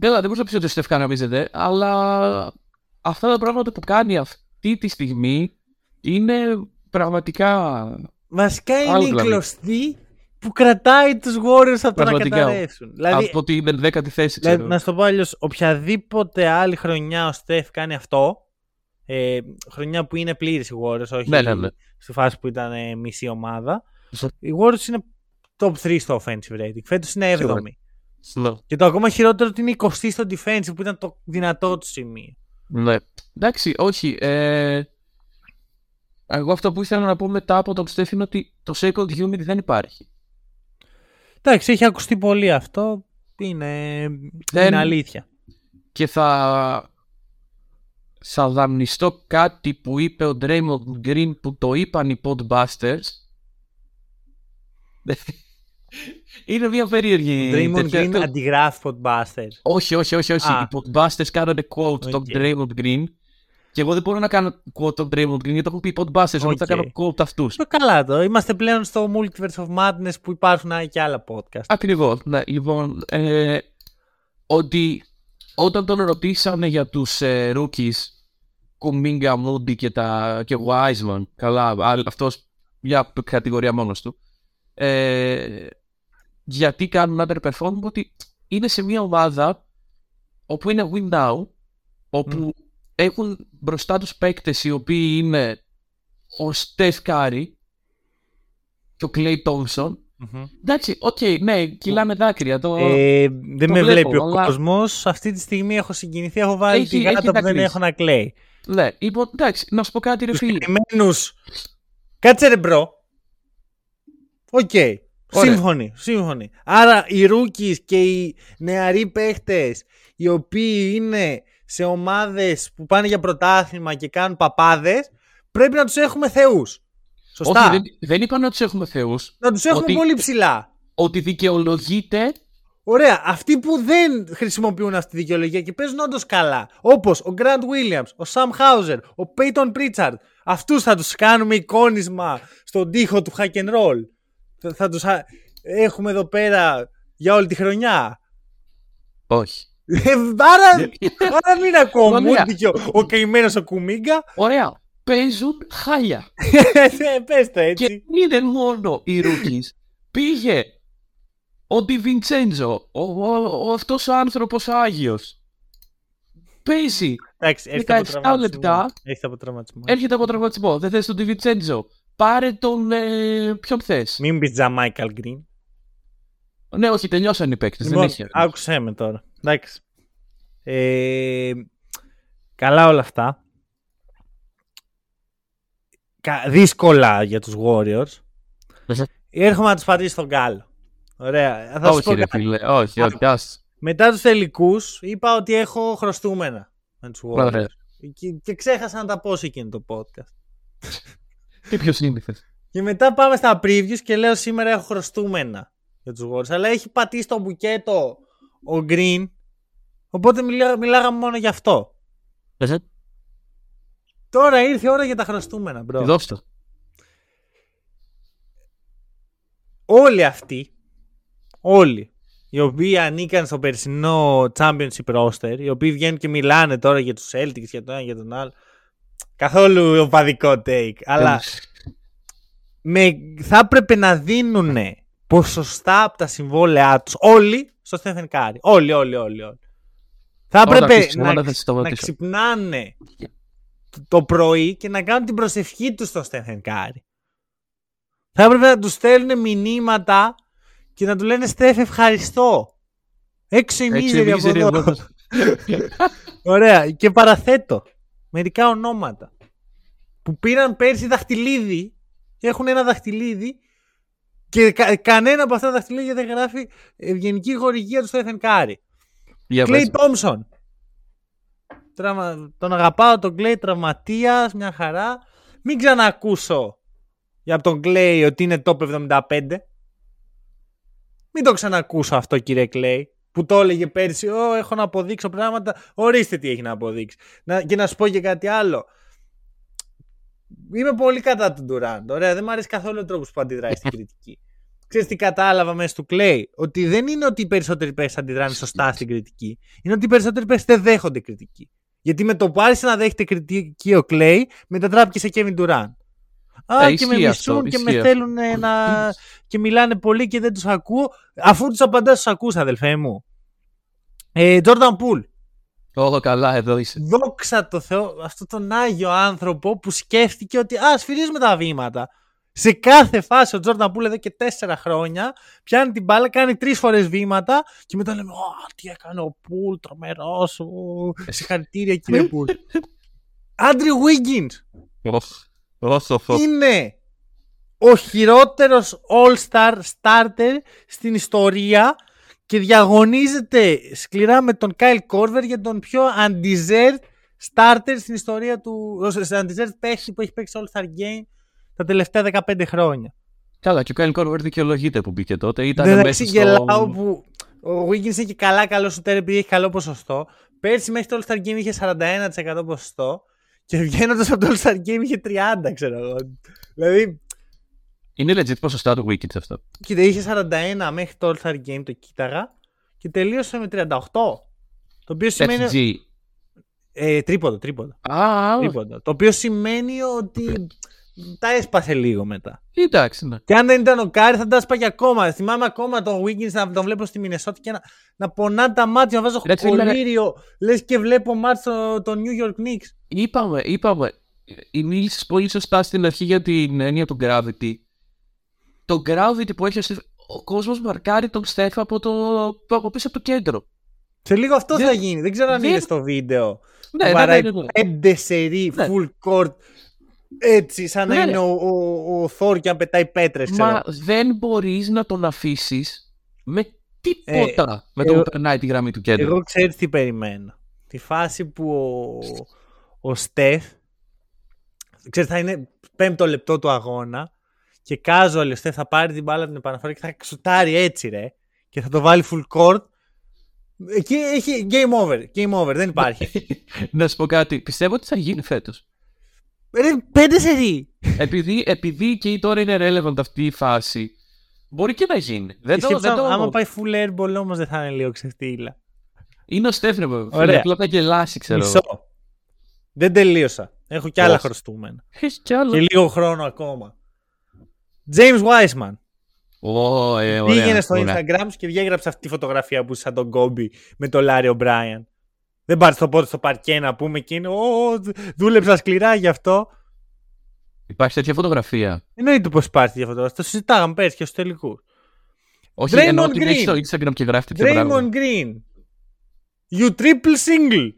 Καλά, δεν μπορούσα να πεις ότι ο Στεφ καναμίζεται, αλλά αυτά τα πράγματα που κάνει αυτή τη στιγμή είναι πραγματικά. Βασικά είναι Άλλο η δηλαδή. κλωστή που κρατάει τους Warriors από το να Πραγματικά. καταρρεύσουν. Δηλαδή, από ότι είναι δέκατη θέση, Δηλαδή, ξέρω. να σου το πω αλλιώς, οποιαδήποτε άλλη χρονιά ο Στεφ κάνει αυτό, ε, χρονιά που είναι πλήρης οι Warriors, όχι Ναι, ναι, ναι. στη φάση που ήταν ε, μισή ομάδα, Σω- οι Warriors είναι top 3 στο offensive rating. Φέτος είναι 7η. Σίγουρα. Ναι. Και το ακόμα χειρότερο ότι είναι 20 στο defensive που ήταν το δυνατό του σημείο. Ναι. Εντάξει, όχι. Ε... Εγώ αυτό που ήθελα να πω μετά από τον Στεφ είναι ότι το second unit δεν υπάρχει. Εντάξει, έχει ακουστεί πολύ αυτό. Είναι, Δεν- είναι αλήθεια. Και θα. Θα δανειστώ κάτι που είπε ο Draymond Green που το είπαν οι Podbusters. Είναι μια περίεργη. Draymond τέτοια- Green το- αντιγράφει Podbusters. Όχι, όχι, όχι. όχι. Α. Οι Podbusters κάνανε quote τον OK. Draymond Green. Και εγώ δεν μπορώ να κάνω quote τον Draymond Green γιατί το έχουν πει οι Podbusters. Οπότε θα Οκ. κάνω quote αυτούς. Το καλά το. Είμαστε πλέον στο Multiverse of Madness που υπάρχουν α, και άλλα podcast. Ακριβώς. Ναι, λοιπόν, ε, ότι όταν τον ρωτήσανε για τους ε, rookies Κουμίγκα, Moody και, τα, και Wiseman, καλά, άλλ- αυτός μια κατηγορία μόνος του, ε, γιατί κάνουν underperform, ότι είναι σε μια ομάδα όπου είναι win now, όπου έχουν μπροστά τους παίκτες οι οποίοι είναι ο Steph Curry και ο Klay Thompson, Εντάξει, οκ, ναι, κυλάνε δάκρυα. Το... Ε, δεν με βλέπω, βλέπει ο αλλά- κόσμος. Αυτή τη στιγμή έχω συγκινηθεί. Έχω βάλει Έχει- τη γάτα έχει που δεν δακρύσει. έχω να κλαίει. Ναι, λοιπόν, εντάξει, να σου πω κάτι, ρε Τους φίλε. συγκεκριμένου. Κάτσε ρε bro. OK. Ωραία. Σύμφωνοι, σύμφωνοι. Άρα οι rookies και οι νεαροί παίχτες οι οποίοι είναι σε ομάδες που πάνε για πρωτάθλημα και κάνουν παπάδες πρέπει να τους έχουμε θεούς. Σωστά. Όχι, δεν, δεν είπαν ότι τους έχουμε θεούς. Να τους έχουμε ότι- πολύ ψηλά. Ότι δικαιολογείται. Ωραία. Αυτοί που δεν χρησιμοποιούν αυτή τη δικαιολογία και παίζουν όντως καλά, όπως ο Grant Williams, ο Sam Hauser, ο Peyton Pritchard, αυτούς θα τους κάνουμε εικόνισμα στον τοίχο του hack and roll. Θα, θα τους α- έχουμε εδώ πέρα για όλη τη χρονιά. Όχι. Ε, άρα, άρα μην ακούω Ωραία. Μούντι και ο, ο καημένος ο Κουμίγκα. Ωραία. Παίζουν χάλια. Ε, Πες το έτσι. Και δεν είναι μόνο οι rookies. Πήγε ο Ντιβιντσέντζο, ο, ο, ο, αυτός ο άνθρωπος ο Άγιος. Παίζει. Εντάξει, έρχεται από 17 τραυματισμό. λεπτά. Έρχεται από τραυματισμό. Έρχεται από τραυματισμό. Δεν θες τον Ντιβιντσέντζο. Πάρε τον. Ε, ποιον θες. Μην πεις Τζαμάικαλ Γκριν. Ναι, όχι, τελειώσαν οι παίκτες. δεν Λοιπόν, έχει. άκουσέ με τώρα. Εντάξει. Ε, καλά όλα αυτά. Κα- δύσκολα για τους Warriors. Έρχομαι να τους πατήσω στον κάλο. Ωραία. Θα σου πω όχι, ρε κάτι. φίλε. Όχι, όχι. ας. Μετά τους τελικούς είπα ότι έχω χρωστούμενα με τους Warriors. Ωραία. Και, και ξέχασα να τα πω σε εκείνο το podcast. Τι πιο σύνηθες. Και μετά πάμε στα previews και λέω σήμερα έχω χρωστούμενα για τους Warriors. Αλλά έχει πατήσει το μπουκέτο ο Green. Οπότε μιλά, μιλάγαμε μόνο γι' αυτό. Τώρα ήρθε η ώρα για τα χρωστούμενα, bro. Δώστε το. Όλοι αυτοί, όλοι, οι οποίοι ανήκαν στο περσινό Championship roster, οι οποίοι βγαίνουν και μιλάνε τώρα για τους Celtics, για τον ένα για τον άλλο, καθόλου οπαδικό take, αλλά με, θα έπρεπε να δίνουν ποσοστά από τα συμβόλαιά τους όλοι στο Stephen Curry. Όλοι, όλοι, όλοι. όλοι. Θα Όταν έπρεπε αρχίσεις να, να θα να σταματήσω. ξυπνάνε το- το πρωί και να κάνουν την προσευχή τους στο Stephen Curry. Θα έπρεπε να τους στέλνουν μηνύματα και να του λένε Στέφ ευχαριστώ. Έξω η Έξω η μίζερη από μίζερη εδώ. από εδώ. Ωραία. Και παραθέτω μερικά ονόματα που πήραν πέρσι δαχτυλίδι και έχουν ένα δαχτυλίδι και κα- κανένα από αυτά τα δαχτυλίδια δεν γράφει ευγενική χορηγία του Στέφεν Κάρι. Για Κλέι πες. Τόμσον. Τραυμα... Τον αγαπάω τον Κλέι τραυματίας, μια χαρά. Μην ξανακούσω για τον Κλέι ότι είναι top 75. Μην το ξανακούσω αυτό κύριε Κλέη που το έλεγε πέρσι, Ω, έχω να αποδείξω πράγματα. Ορίστε τι έχει να αποδείξει. Να, και να σου πω και κάτι άλλο. Είμαι πολύ κατά του Ντουράντ. Ωραία, δεν μου αρέσει καθόλου ο τρόπος που αντιδράει στην κριτική. Ξέρεις τι κατάλαβα μέσα του Κλέη; Ότι δεν είναι ότι οι περισσότεροι παίχτες αντιδράνε σωστά στην κριτική. Είναι ότι οι περισσότεροι παίχτες δεν δέχονται κριτική. Γιατί με το που άρχισε να δέχεται κριτική ο Κλέι, μετατράπηκε σε Kevin Durant. Α, Ε, και με ισχύει μισούν αυτό, και με ισχύει θέλουν να. και μιλάνε πολύ και δεν τους ακούω. Αφού τους απαντάς, τους ακούς, αδελφέ μου. Ε, Jordan Poole. Όλο καλά, εδώ είσαι. Δόξα τω Θεώ, αυτόν τον Άγιο άνθρωπο που σκέφτηκε ότι ας, σφυρίζουμε τα βήματα. Σε κάθε φάση ο Τζόρνταν Πούλ εδώ και τέσσερα χρόνια πιάνει την μπάλα, κάνει τρεις φορές βήματα και μετά λέμε: Ω, τι έκανε ο Πούλ, τρομερός. Συγχαρητήρια κύριε Πούλ. Άντριου Wiggins είναι ο χειρότερος all-star starter στην ιστορία και διαγωνίζεται σκληρά με τον Kyle Korver για τον πιο undeserved starter στην ιστορία του. Undeserved παίχτη που έχει παίξει All-Star Game τα τελευταία 15 χρόνια. Καλά, και ο Κάιν Κόρβερ δικαιολογείται που μπήκε τότε. Ήταν Δεν μέσα στο... γελάω που ο Wiggins είναι και καλά καλό σου επειδή έχει καλό ποσοστό. Πέρσι μέχρι το All-Star Game είχε 41% ποσοστό και βγαίνοντας από το All-Star Game είχε 30, ξέρω εγώ. Δηλαδή, Είναι legit ποσοστά του Wicked αυτό. κοίτα, είχε 41 μέχρι το All-Star Game, το κοίταγα και τελείωσε με 38. Το οποίο σημαίνει. FG. Ε, τρίποντο, τρίποντο. Α, τρίποντο. Το οποίο σημαίνει ότι τα έσπασε λίγο μετά. εντάξει, ναι. Και αν δεν ήταν ο Κάρι θα τα έσπαγε ακόμα. Θυμάμαι ακόμα τον Wiggins να τον βλέπω στη Μινεσότη και να, να πονά τα μάτια, να βάζω Ρε, φίλε, κολλήριο. Λες και βλέπω μάτς το, το New York Knicks. Είπαμε, είπαμε. Η μίλησε πολύ σωστά στην αρχή για την έννοια του gravity. Το gravity που έχει ο Στεφ, ο κόσμος μαρκάρει τον Στεφ από, το, από πίσω από το κέντρο. Σε λίγο αυτό Δεν- θα γίνει. Δεν ξέρω αν δεν- είδες το βίντεο. Ναι, ναι, Βαράει ναι, ναι, ναι. πέντε σερί Ναι. full court. Έτσι, σαν να Ναι, είναι ναι. ο, ο, ο Θόρ και να πετάει πέτρες. Μα δεν μπορείς να τον αφήσεις με τίποτα με το εγώ- που περνάει τη γραμμή του κέντρου. Εγώ ξέρει τι περιμένω. Τη φάση που ο, ο Στεφ ξέρεις, θα είναι πέμπτο λεπτό του αγώνα και casual ο Στεφ θα πάρει την μπάλα από την επαναφορά και θα ξουτάρει έτσι ρε και θα το βάλει full court. Εκεί έχει game over. Game over. Δεν υπάρχει. να σου πω κάτι. Πιστεύω ότι θα γίνει φέτος. ρε, πέντε σερί. επειδή, επειδή και τώρα είναι relevant αυτή η φάση, μπορεί και να γίνει. Δεν το, Σκέψου, δεν το... άμα πάει full airball όμως δεν θα είναι λίγο ξεφτύλα. Είναι ο Στέφνε, βέβαια. Ωραία. Απλά θα γελάσει, ξέρω. Μισό. Δεν τελείωσα. Έχω κι άλλα Πώς; χρωστούμενα. Έχεις κι άλλο. Και λίγο χρόνο ακόμα. James Wiseman. Ω, ε, ωραία, Πήγαινε στο ωραία. Instagram σου και διέγραψε αυτή τη φωτογραφία που είσαι σαν τον Κόμπι με τον Λάρι O'Brien. Δεν πάρεις το πόδι στο παρκέ να πούμε και είναι. Ω, δούλεψα σκληρά γι' αυτό. Υπάρχει τέτοια φωτογραφία. Εννοείται πως υπάρχει τέτοια φωτογραφία. Το συζητάγαμε πέρσι και στους τελικούς. Όχι, Draymond εννοώ ότι έχει Green. στο Instagram και γράφει τέτοια πράγματα. Draymond Green. You triple single.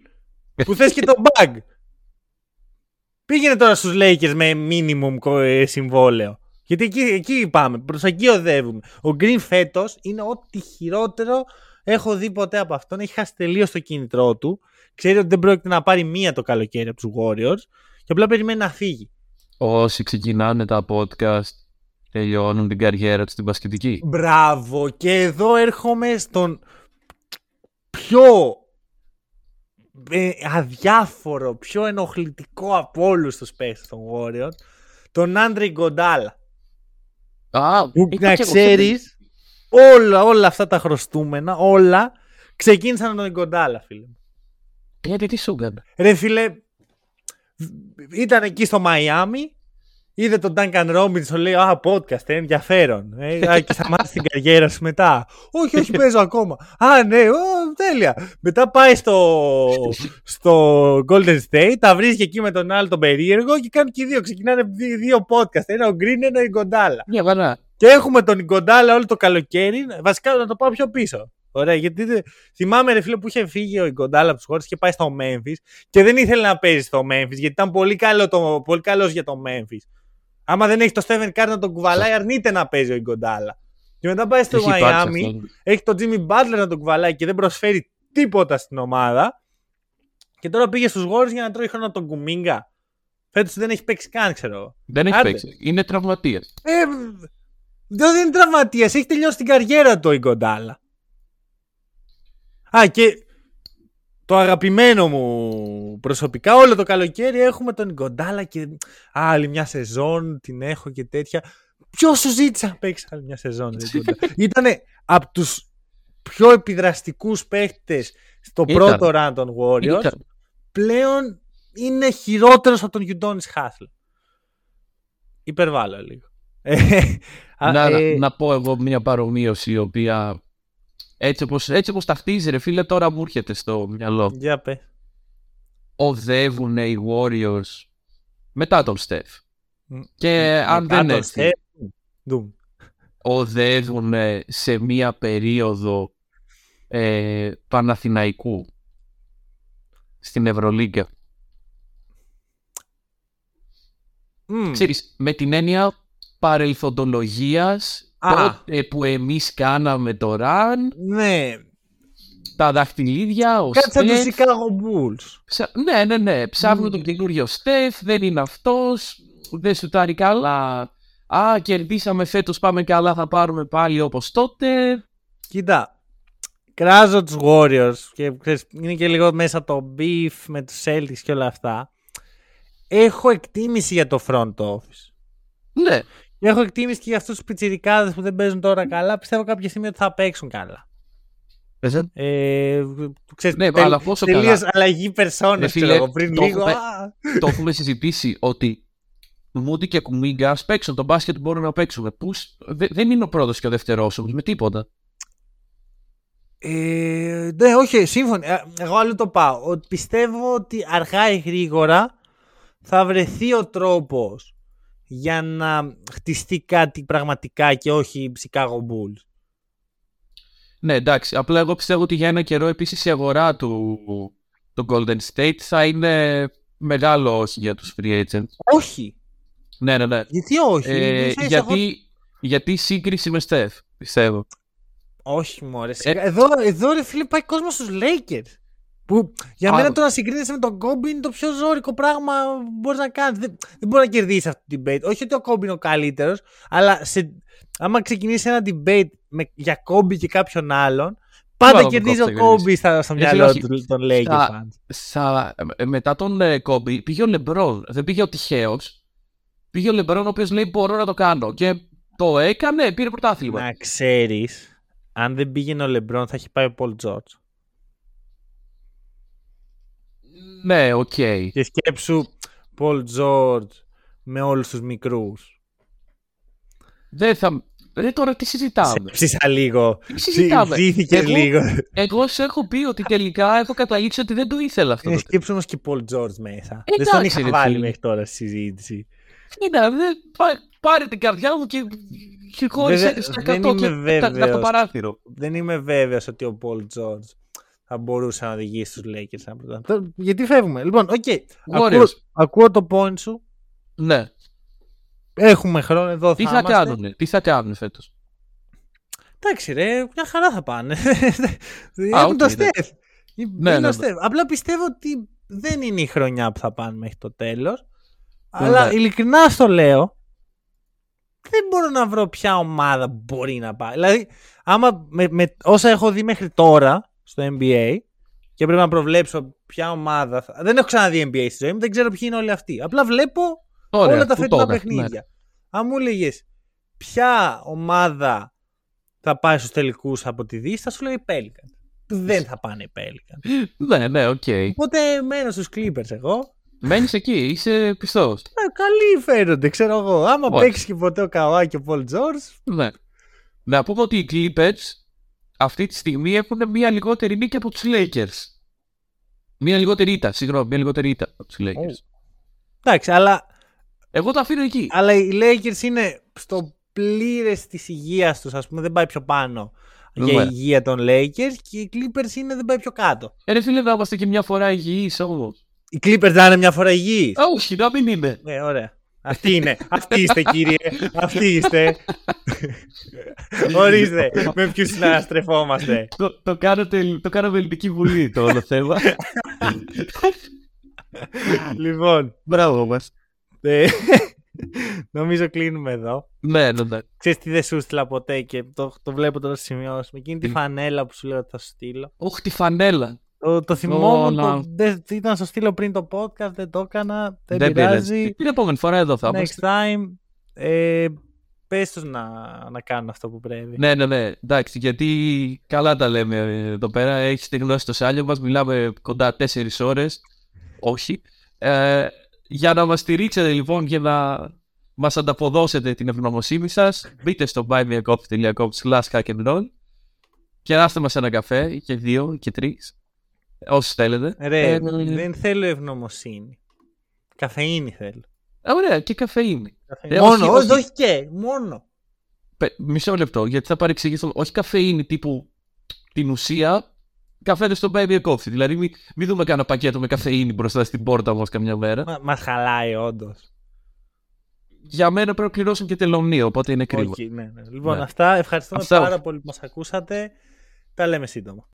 που θες και το bag. Πήγαινε τώρα στους Lakers με minimum κο- ε, συμβόλαιο. Γιατί εκεί, εκεί πάμε, προς εκεί οδεύουμε. Ο Green φέτος είναι ό,τι χειρότερο έχω δει ποτέ από αυτόν. Έχει χάσει τελείως το κίνητρό του. Ξέρει ότι δεν πρόκειται να πάρει μία το καλοκαίρι από τους Warriors και απλά περιμένει να φύγει. Όσοι ξεκινάνε τα podcast τελειώνουν την καριέρα τους στην πασχετική. Μπράβο. Και εδώ έρχομαι στον πιο ε, αδιάφορο, πιο ενοχλητικό από όλους τους παίκτες των Warriors, τον Άντρε Γκοντάλα. Α, Που είπα να και εγώ, ξέρεις, όλα, όλα αυτά τα χρωστούμενα, όλα, ξεκίνησαν με τον Γκοντάλα, φίλε. μου. Γιατί τι σου έκανε. Ρε φίλε, ήταν εκεί στο Μαϊάμι, είδε τον Duncan Robinson, λέει «Α, podcast, ε, ενδιαφέρον. Ε, α, και σταμάτησε την καριέρα σου μετά». «Όχι, όχι, παίζω ακόμα». «Α, ναι, ο, τέλεια». Μετά πάει στο, στο Golden State, τα βρίσκει εκεί με τον άλλο τον περίεργο και κάνουν και οι δύο. Ξεκινάνε δύο, δύο podcast, ένα ο Green, ένα ο Γκοντάλα. Μια βαρά. Και έχουμε τον Ιγκοντάλα όλο το καλοκαίρι. Βασικά να το πάω πιο πίσω. Ωραία, γιατί δεν- θυμάμαι ρε φίλε που είχε φύγει ο Ιγκοντάλα από τους χώρε και πάει στο Memphis και δεν ήθελε να παίζει στο Memphis γιατί ήταν πολύ, καλό το, πολύ καλός για το Memphis. Άμα δεν έχει το Stephen Curry να τον κουβαλάει, αρνείται να παίζει ο Ιγκοντάλα. Και μετά πάει στο Έχει υπάρξει Miami, αυτό. έχει τον Jimmy Butler να τον κουβαλάει και δεν προσφέρει τίποτα στην ομάδα. Και τώρα πήγε στους Warriors για να τρώει χρόνο τον Κουμίγκα. Φέτος δεν έχει παίξει καν, ξέρω εγώ. Δεν έχει Άντε. παίξει. Είναι τραυματίας. Ε, δεν είναι τραυματίας. Έχει τελειώσει την καριέρα του ο Ιγκοντάλα. Α, και το αγαπημένο μου προσωπικά όλο το καλοκαίρι έχουμε τον Ιγκοντάλα και άλλη μια σεζόν την έχω και τέτοια. Ποιος σου ζήτησε να παίξεις άλλη μια σεζόν, ρε Ιγκοντάλα. Ήτανε από τους πιο επιδραστικούς παίχτες στο Ήταν. πρώτο run των Warriors. Ήταν. Πλέον είναι χειρότερος από τον Γιουντόνι Χάσλ. Υπερβάλλω λίγο. Ε, α, να, ε, να πω εγώ μια παρομοίωση η οποία έτσι όπως, έτσι όπως ταυτίζει ρε φίλε τώρα μου έρχεται στο μυαλό. Για πες. Οδεύουν οι Warriors μετά τον Στεφ. Και αν Μετά δεν τον έρθει, Steph, Doom. οδεύουν σε μια περίοδο ε, Παναθηναϊκού στην Ευρωλίγκα. Μμ. Ξέρεις, με την έννοια παρελθοντολογίας Α. τότε που εμείς κάναμε το run, Ναι. τα δαχτυλίδια, ο Κάτι σαν τους Στεφ, Chicago Bulls. Ψα... Ναι, ναι, ναι. Ψάχνουν Μμμ. τον καινούριο Στεφ, δεν είναι αυτός, δεν σουτάρει καλά. Α, κερδίσαμε φέτος, πάμε καλά, θα πάρουμε πάλι όπως τότε. Κοίτα. Κράζω τους Warriors και ξέρεις, είναι και λίγο μέσα το beef με τους Celtics και όλα αυτά. Έχω εκτίμηση για το front office. Ναι, Έχω εκτίμηση και για αυτούς τους πιτσιρικάδες που δεν παίζουν τώρα καλά. Πιστεύω κάποια στιγμή ότι θα παίξουν καλά. Ε, ξέρεις, Ναι, τελ- αλλά πόσο τελείως καλά. αλλαγή Ρε περσόνες φίλε, ξέρω εγώ, πριν το λίγο. έχουμε- α. το έχουμε συζητήσει ότι Μούντι και Κουμίγκα ας παίξουν τον μπάσκετ που μπορούν να παίξουν. Πού, σ- δε- δεν είναι ο πρώτος και ο δεύτερός όμως με τίποτα. Ε, ναι, όχι, σύμφωνοι. Ε, Εγώ αλλού το πάω. Ότι πιστεύω ότι αργά ή γρήγορα θα βρεθεί ο τρόπος για να χτιστεί κάτι πραγματικά και όχι Chicago Bulls. Ναι, εντάξει. Απλά εγώ πιστεύω ότι για ένα καιρό επίσης η αγορά του, του Golden State θα είναι μεγάλο όχι για τους free agents. Όχι. Ναι, ναι, ναι. Γιατί όχι; Ε, Ίσα ίσα γιατί, γιατί σύγκριση με Στεφ, πιστεύω. Όχι, μωρέ. Ε, εδώ, εδώ ρε φίλε πάει κόσμος στους Lakers. Που για Α, μένα το να συγκρίνεσαι με τον Κόμπι είναι το πιο ζώρικο πράγμα που μπορείς να κάνεις. Δεν, δεν μπορείς να κερδίσεις αυτό το debate. Όχι ότι ο Κόμπι είναι ο καλύτερος, αλλά σε, άμα ξεκινήσεις ένα debate με, για Κόμπι και κάποιον άλλον, πάντα Βάλω τον κερδίζει ο Kobe, θα Κόμπι στα, στο Ε, μυαλό όχι. του των Lakers Στα- fans. Σα, ε, μετά τον ε, Kobe πήγε ο Λεμπρόν. Δεν πήγε ο τυχαίος. Πήγε ο Λεμπρόν ο οποίος λέει μπορώ να το κάνω. Και το έκανε, πήρε πρωτάθλημα. Να ξέρεις, αν δεν πήγαινε ο Λεμπρόν θα έχει πάει ο Πολ Τζόρτζ. Ναι, οκ. Και σκέψου Πολ Τζόρτζ με όλους τους μικρούς. Δεν θα. Ρε τώρα τι συζητάμε; Ψήσου λίγο. Τι συζητάμε; Ψήθηκε Εγώ- λίγο. Εγώ σου έχω πει ότι τελικά έχω καταλήξει ότι δεν το ήθελα αυτό. Ε, το σκέψου όμως και Πολ Τζόρτζ μέσα. Ε, δεν τον εντάξει, είχα ρε βάλει φίλε. μέχρι τώρα στη συζήτηση. Κοίτα, δεν, πά- πάρε την καρδιά μου και, και χώρισε Βέβαια, τη στα δεν 100 είμαι και τα- από το βέβαιος. παράθυρο. Δεν είμαι βέβαιος ότι ο Πολ Τζόρτζ θα μπορούσε να οδηγήσει στους Lakers. ένα πρωτάθλημα. Τώρα, Γιατί φεύγουμε. Λοιπόν, οκ. Ακούω, Warriors. ακούω το point σου. Ναι. Έχουμε χρόνο εδώ. Τι θα είμαστε. κάνουνε, τι θα κάνουνε φέτος; Εντάξει, ρε, μια χαρά θα πάνε. Έχουν οκ, το ναι. Στεφ. Ναι, Είναι ναι, ο ναι. Στεφ. Απλά πιστεύω ότι δεν είναι η χρονιά που θα πάνε μέχρι το τέλος. Αλλά Ναι. ειλικρινά στο λέω. Δεν μπορώ να βρω ποια ομάδα μπορεί να πάει. Δηλαδή, άμα με, με όσα έχω δει μέχρι τώρα στο NBA και πρέπει να προβλέψω ποια ομάδα. Θα... Δεν έχω ξαναδεί NBA στη ζωή μου, δεν ξέρω ποιοι είναι όλοι αυτοί. Απλά βλέπω Ωραία, όλα τα που φετινά τώρα, παιχνίδια. ναι. Αν μου έλεγες ποια ομάδα θα πάει στους τελικούς από τη Δύση, θα σου λέω οι Pelicans. Δεν θα πάνε οι Pelicans. Ναι, ναι, οκ. Οπότε μένω στους Clippers εγώ. Μένεις εκεί, είσαι πιστός. Ε, καλοί φαίνονται, ξέρω εγώ. Άμα Όχι. παίξεις και ποτέ ο Καουά και ο Πολ Τζόρτζ, Ναι. Να πούμε ότι οι Clippers αυτή τη στιγμή έχουν μία λιγότερη νίκη από τους Lakers. Μία λιγότερη ήττα, συγγνώμη, μία λιγότερη ήττα από τους Lakers. εντάξει, αλλά, Εγώ το αφήνω εκεί. αλλά οι Lakers είναι στο πλήρες της υγείας τους, ας πούμε, δεν πάει πιο πάνω για Ναι. η υγεία των Lakers και οι Clippers είναι δεν πάει πιο κάτω. Ε, ρε φίλε, να είμαστε και μια φορά υγιείς όμως. Οι Clippers θα είναι μια φορά υγιείς. Α, όχι, να μην είναι. Ναι, ωραία. Αυτή είναι. Αυτή είστε, κύριε. Αυτή είστε. Ορίστε. Με ποιους συναστρεφόμαστε. Το, το, κάνετε, το κάναμε ελληνική βουλή το όλο θέμα. λοιπόν, Μπράβο μας. ε, νομίζω κλείνουμε εδώ. Ναι, ναι, ναι. Ξέρεις τι δεν σου στείλα ποτέ και το, το βλέπω τώρα στη σημειώσει. Με εκείνη τη Τι; φανέλα που σου λέω ότι θα σου στείλω. Όχι τη φανέλα. Το, το θυμόμουν, να. το, δεν- ήταν να στο στείλω πριν το podcast, δεν το έκανα. Δεν, Δεν πειράζει. πειράζει. Την επόμενη φορά εδώ θα Next είμαστε. time. Ε, πες τους να, να κάνουν αυτό που πρέπει. Ναι, ναι, ναι. Εντάξει, γιατί καλά τα λέμε εδώ πέρα. Έχεις τη γνώση το σάλιο μας. Μιλάμε κοντά 4 ώρες. Όχι. Ε, για να μας στηρίξετε λοιπόν και να μας ανταποδώσετε την ευγνωμοσύνη σας, μπείτε στο buymeacoffee.com slash hack and roll και άστε μα ένα καφέ και δύο και τρεις. Όσοι θέλετε. Ρε, Ε, δεν θέλω ευγνωμοσύνη. Καφεΐνη θέλω. ε, Ωραία, και καφεΐνη. Καφεΐνη. Ε, μόνο, όχι, όχι, όχι. όχι και, μόνο. Πε- Μισό λεπτό, γιατί θα παρεξηγηθώ. Όχι καφεΐνη τύπου την ουσία, καφέ στο baby coffee. Δηλαδή, μην μη δούμε κανένα πακέτο με καφεΐνη μπροστά στην πόρτα μας καμιά μέρα. Μα, μας χαλάει όντως. Για μένα πρέπει να πληρώσουν και τελωνίο, οπότε είναι κρίμα. Όχι, ναι, ναι. Λοιπόν, Ναι. αυτά. Ευχαριστούμε Αυτά. πάρα πολύ που μας ακούσατε. Τα λέμε σύντομα.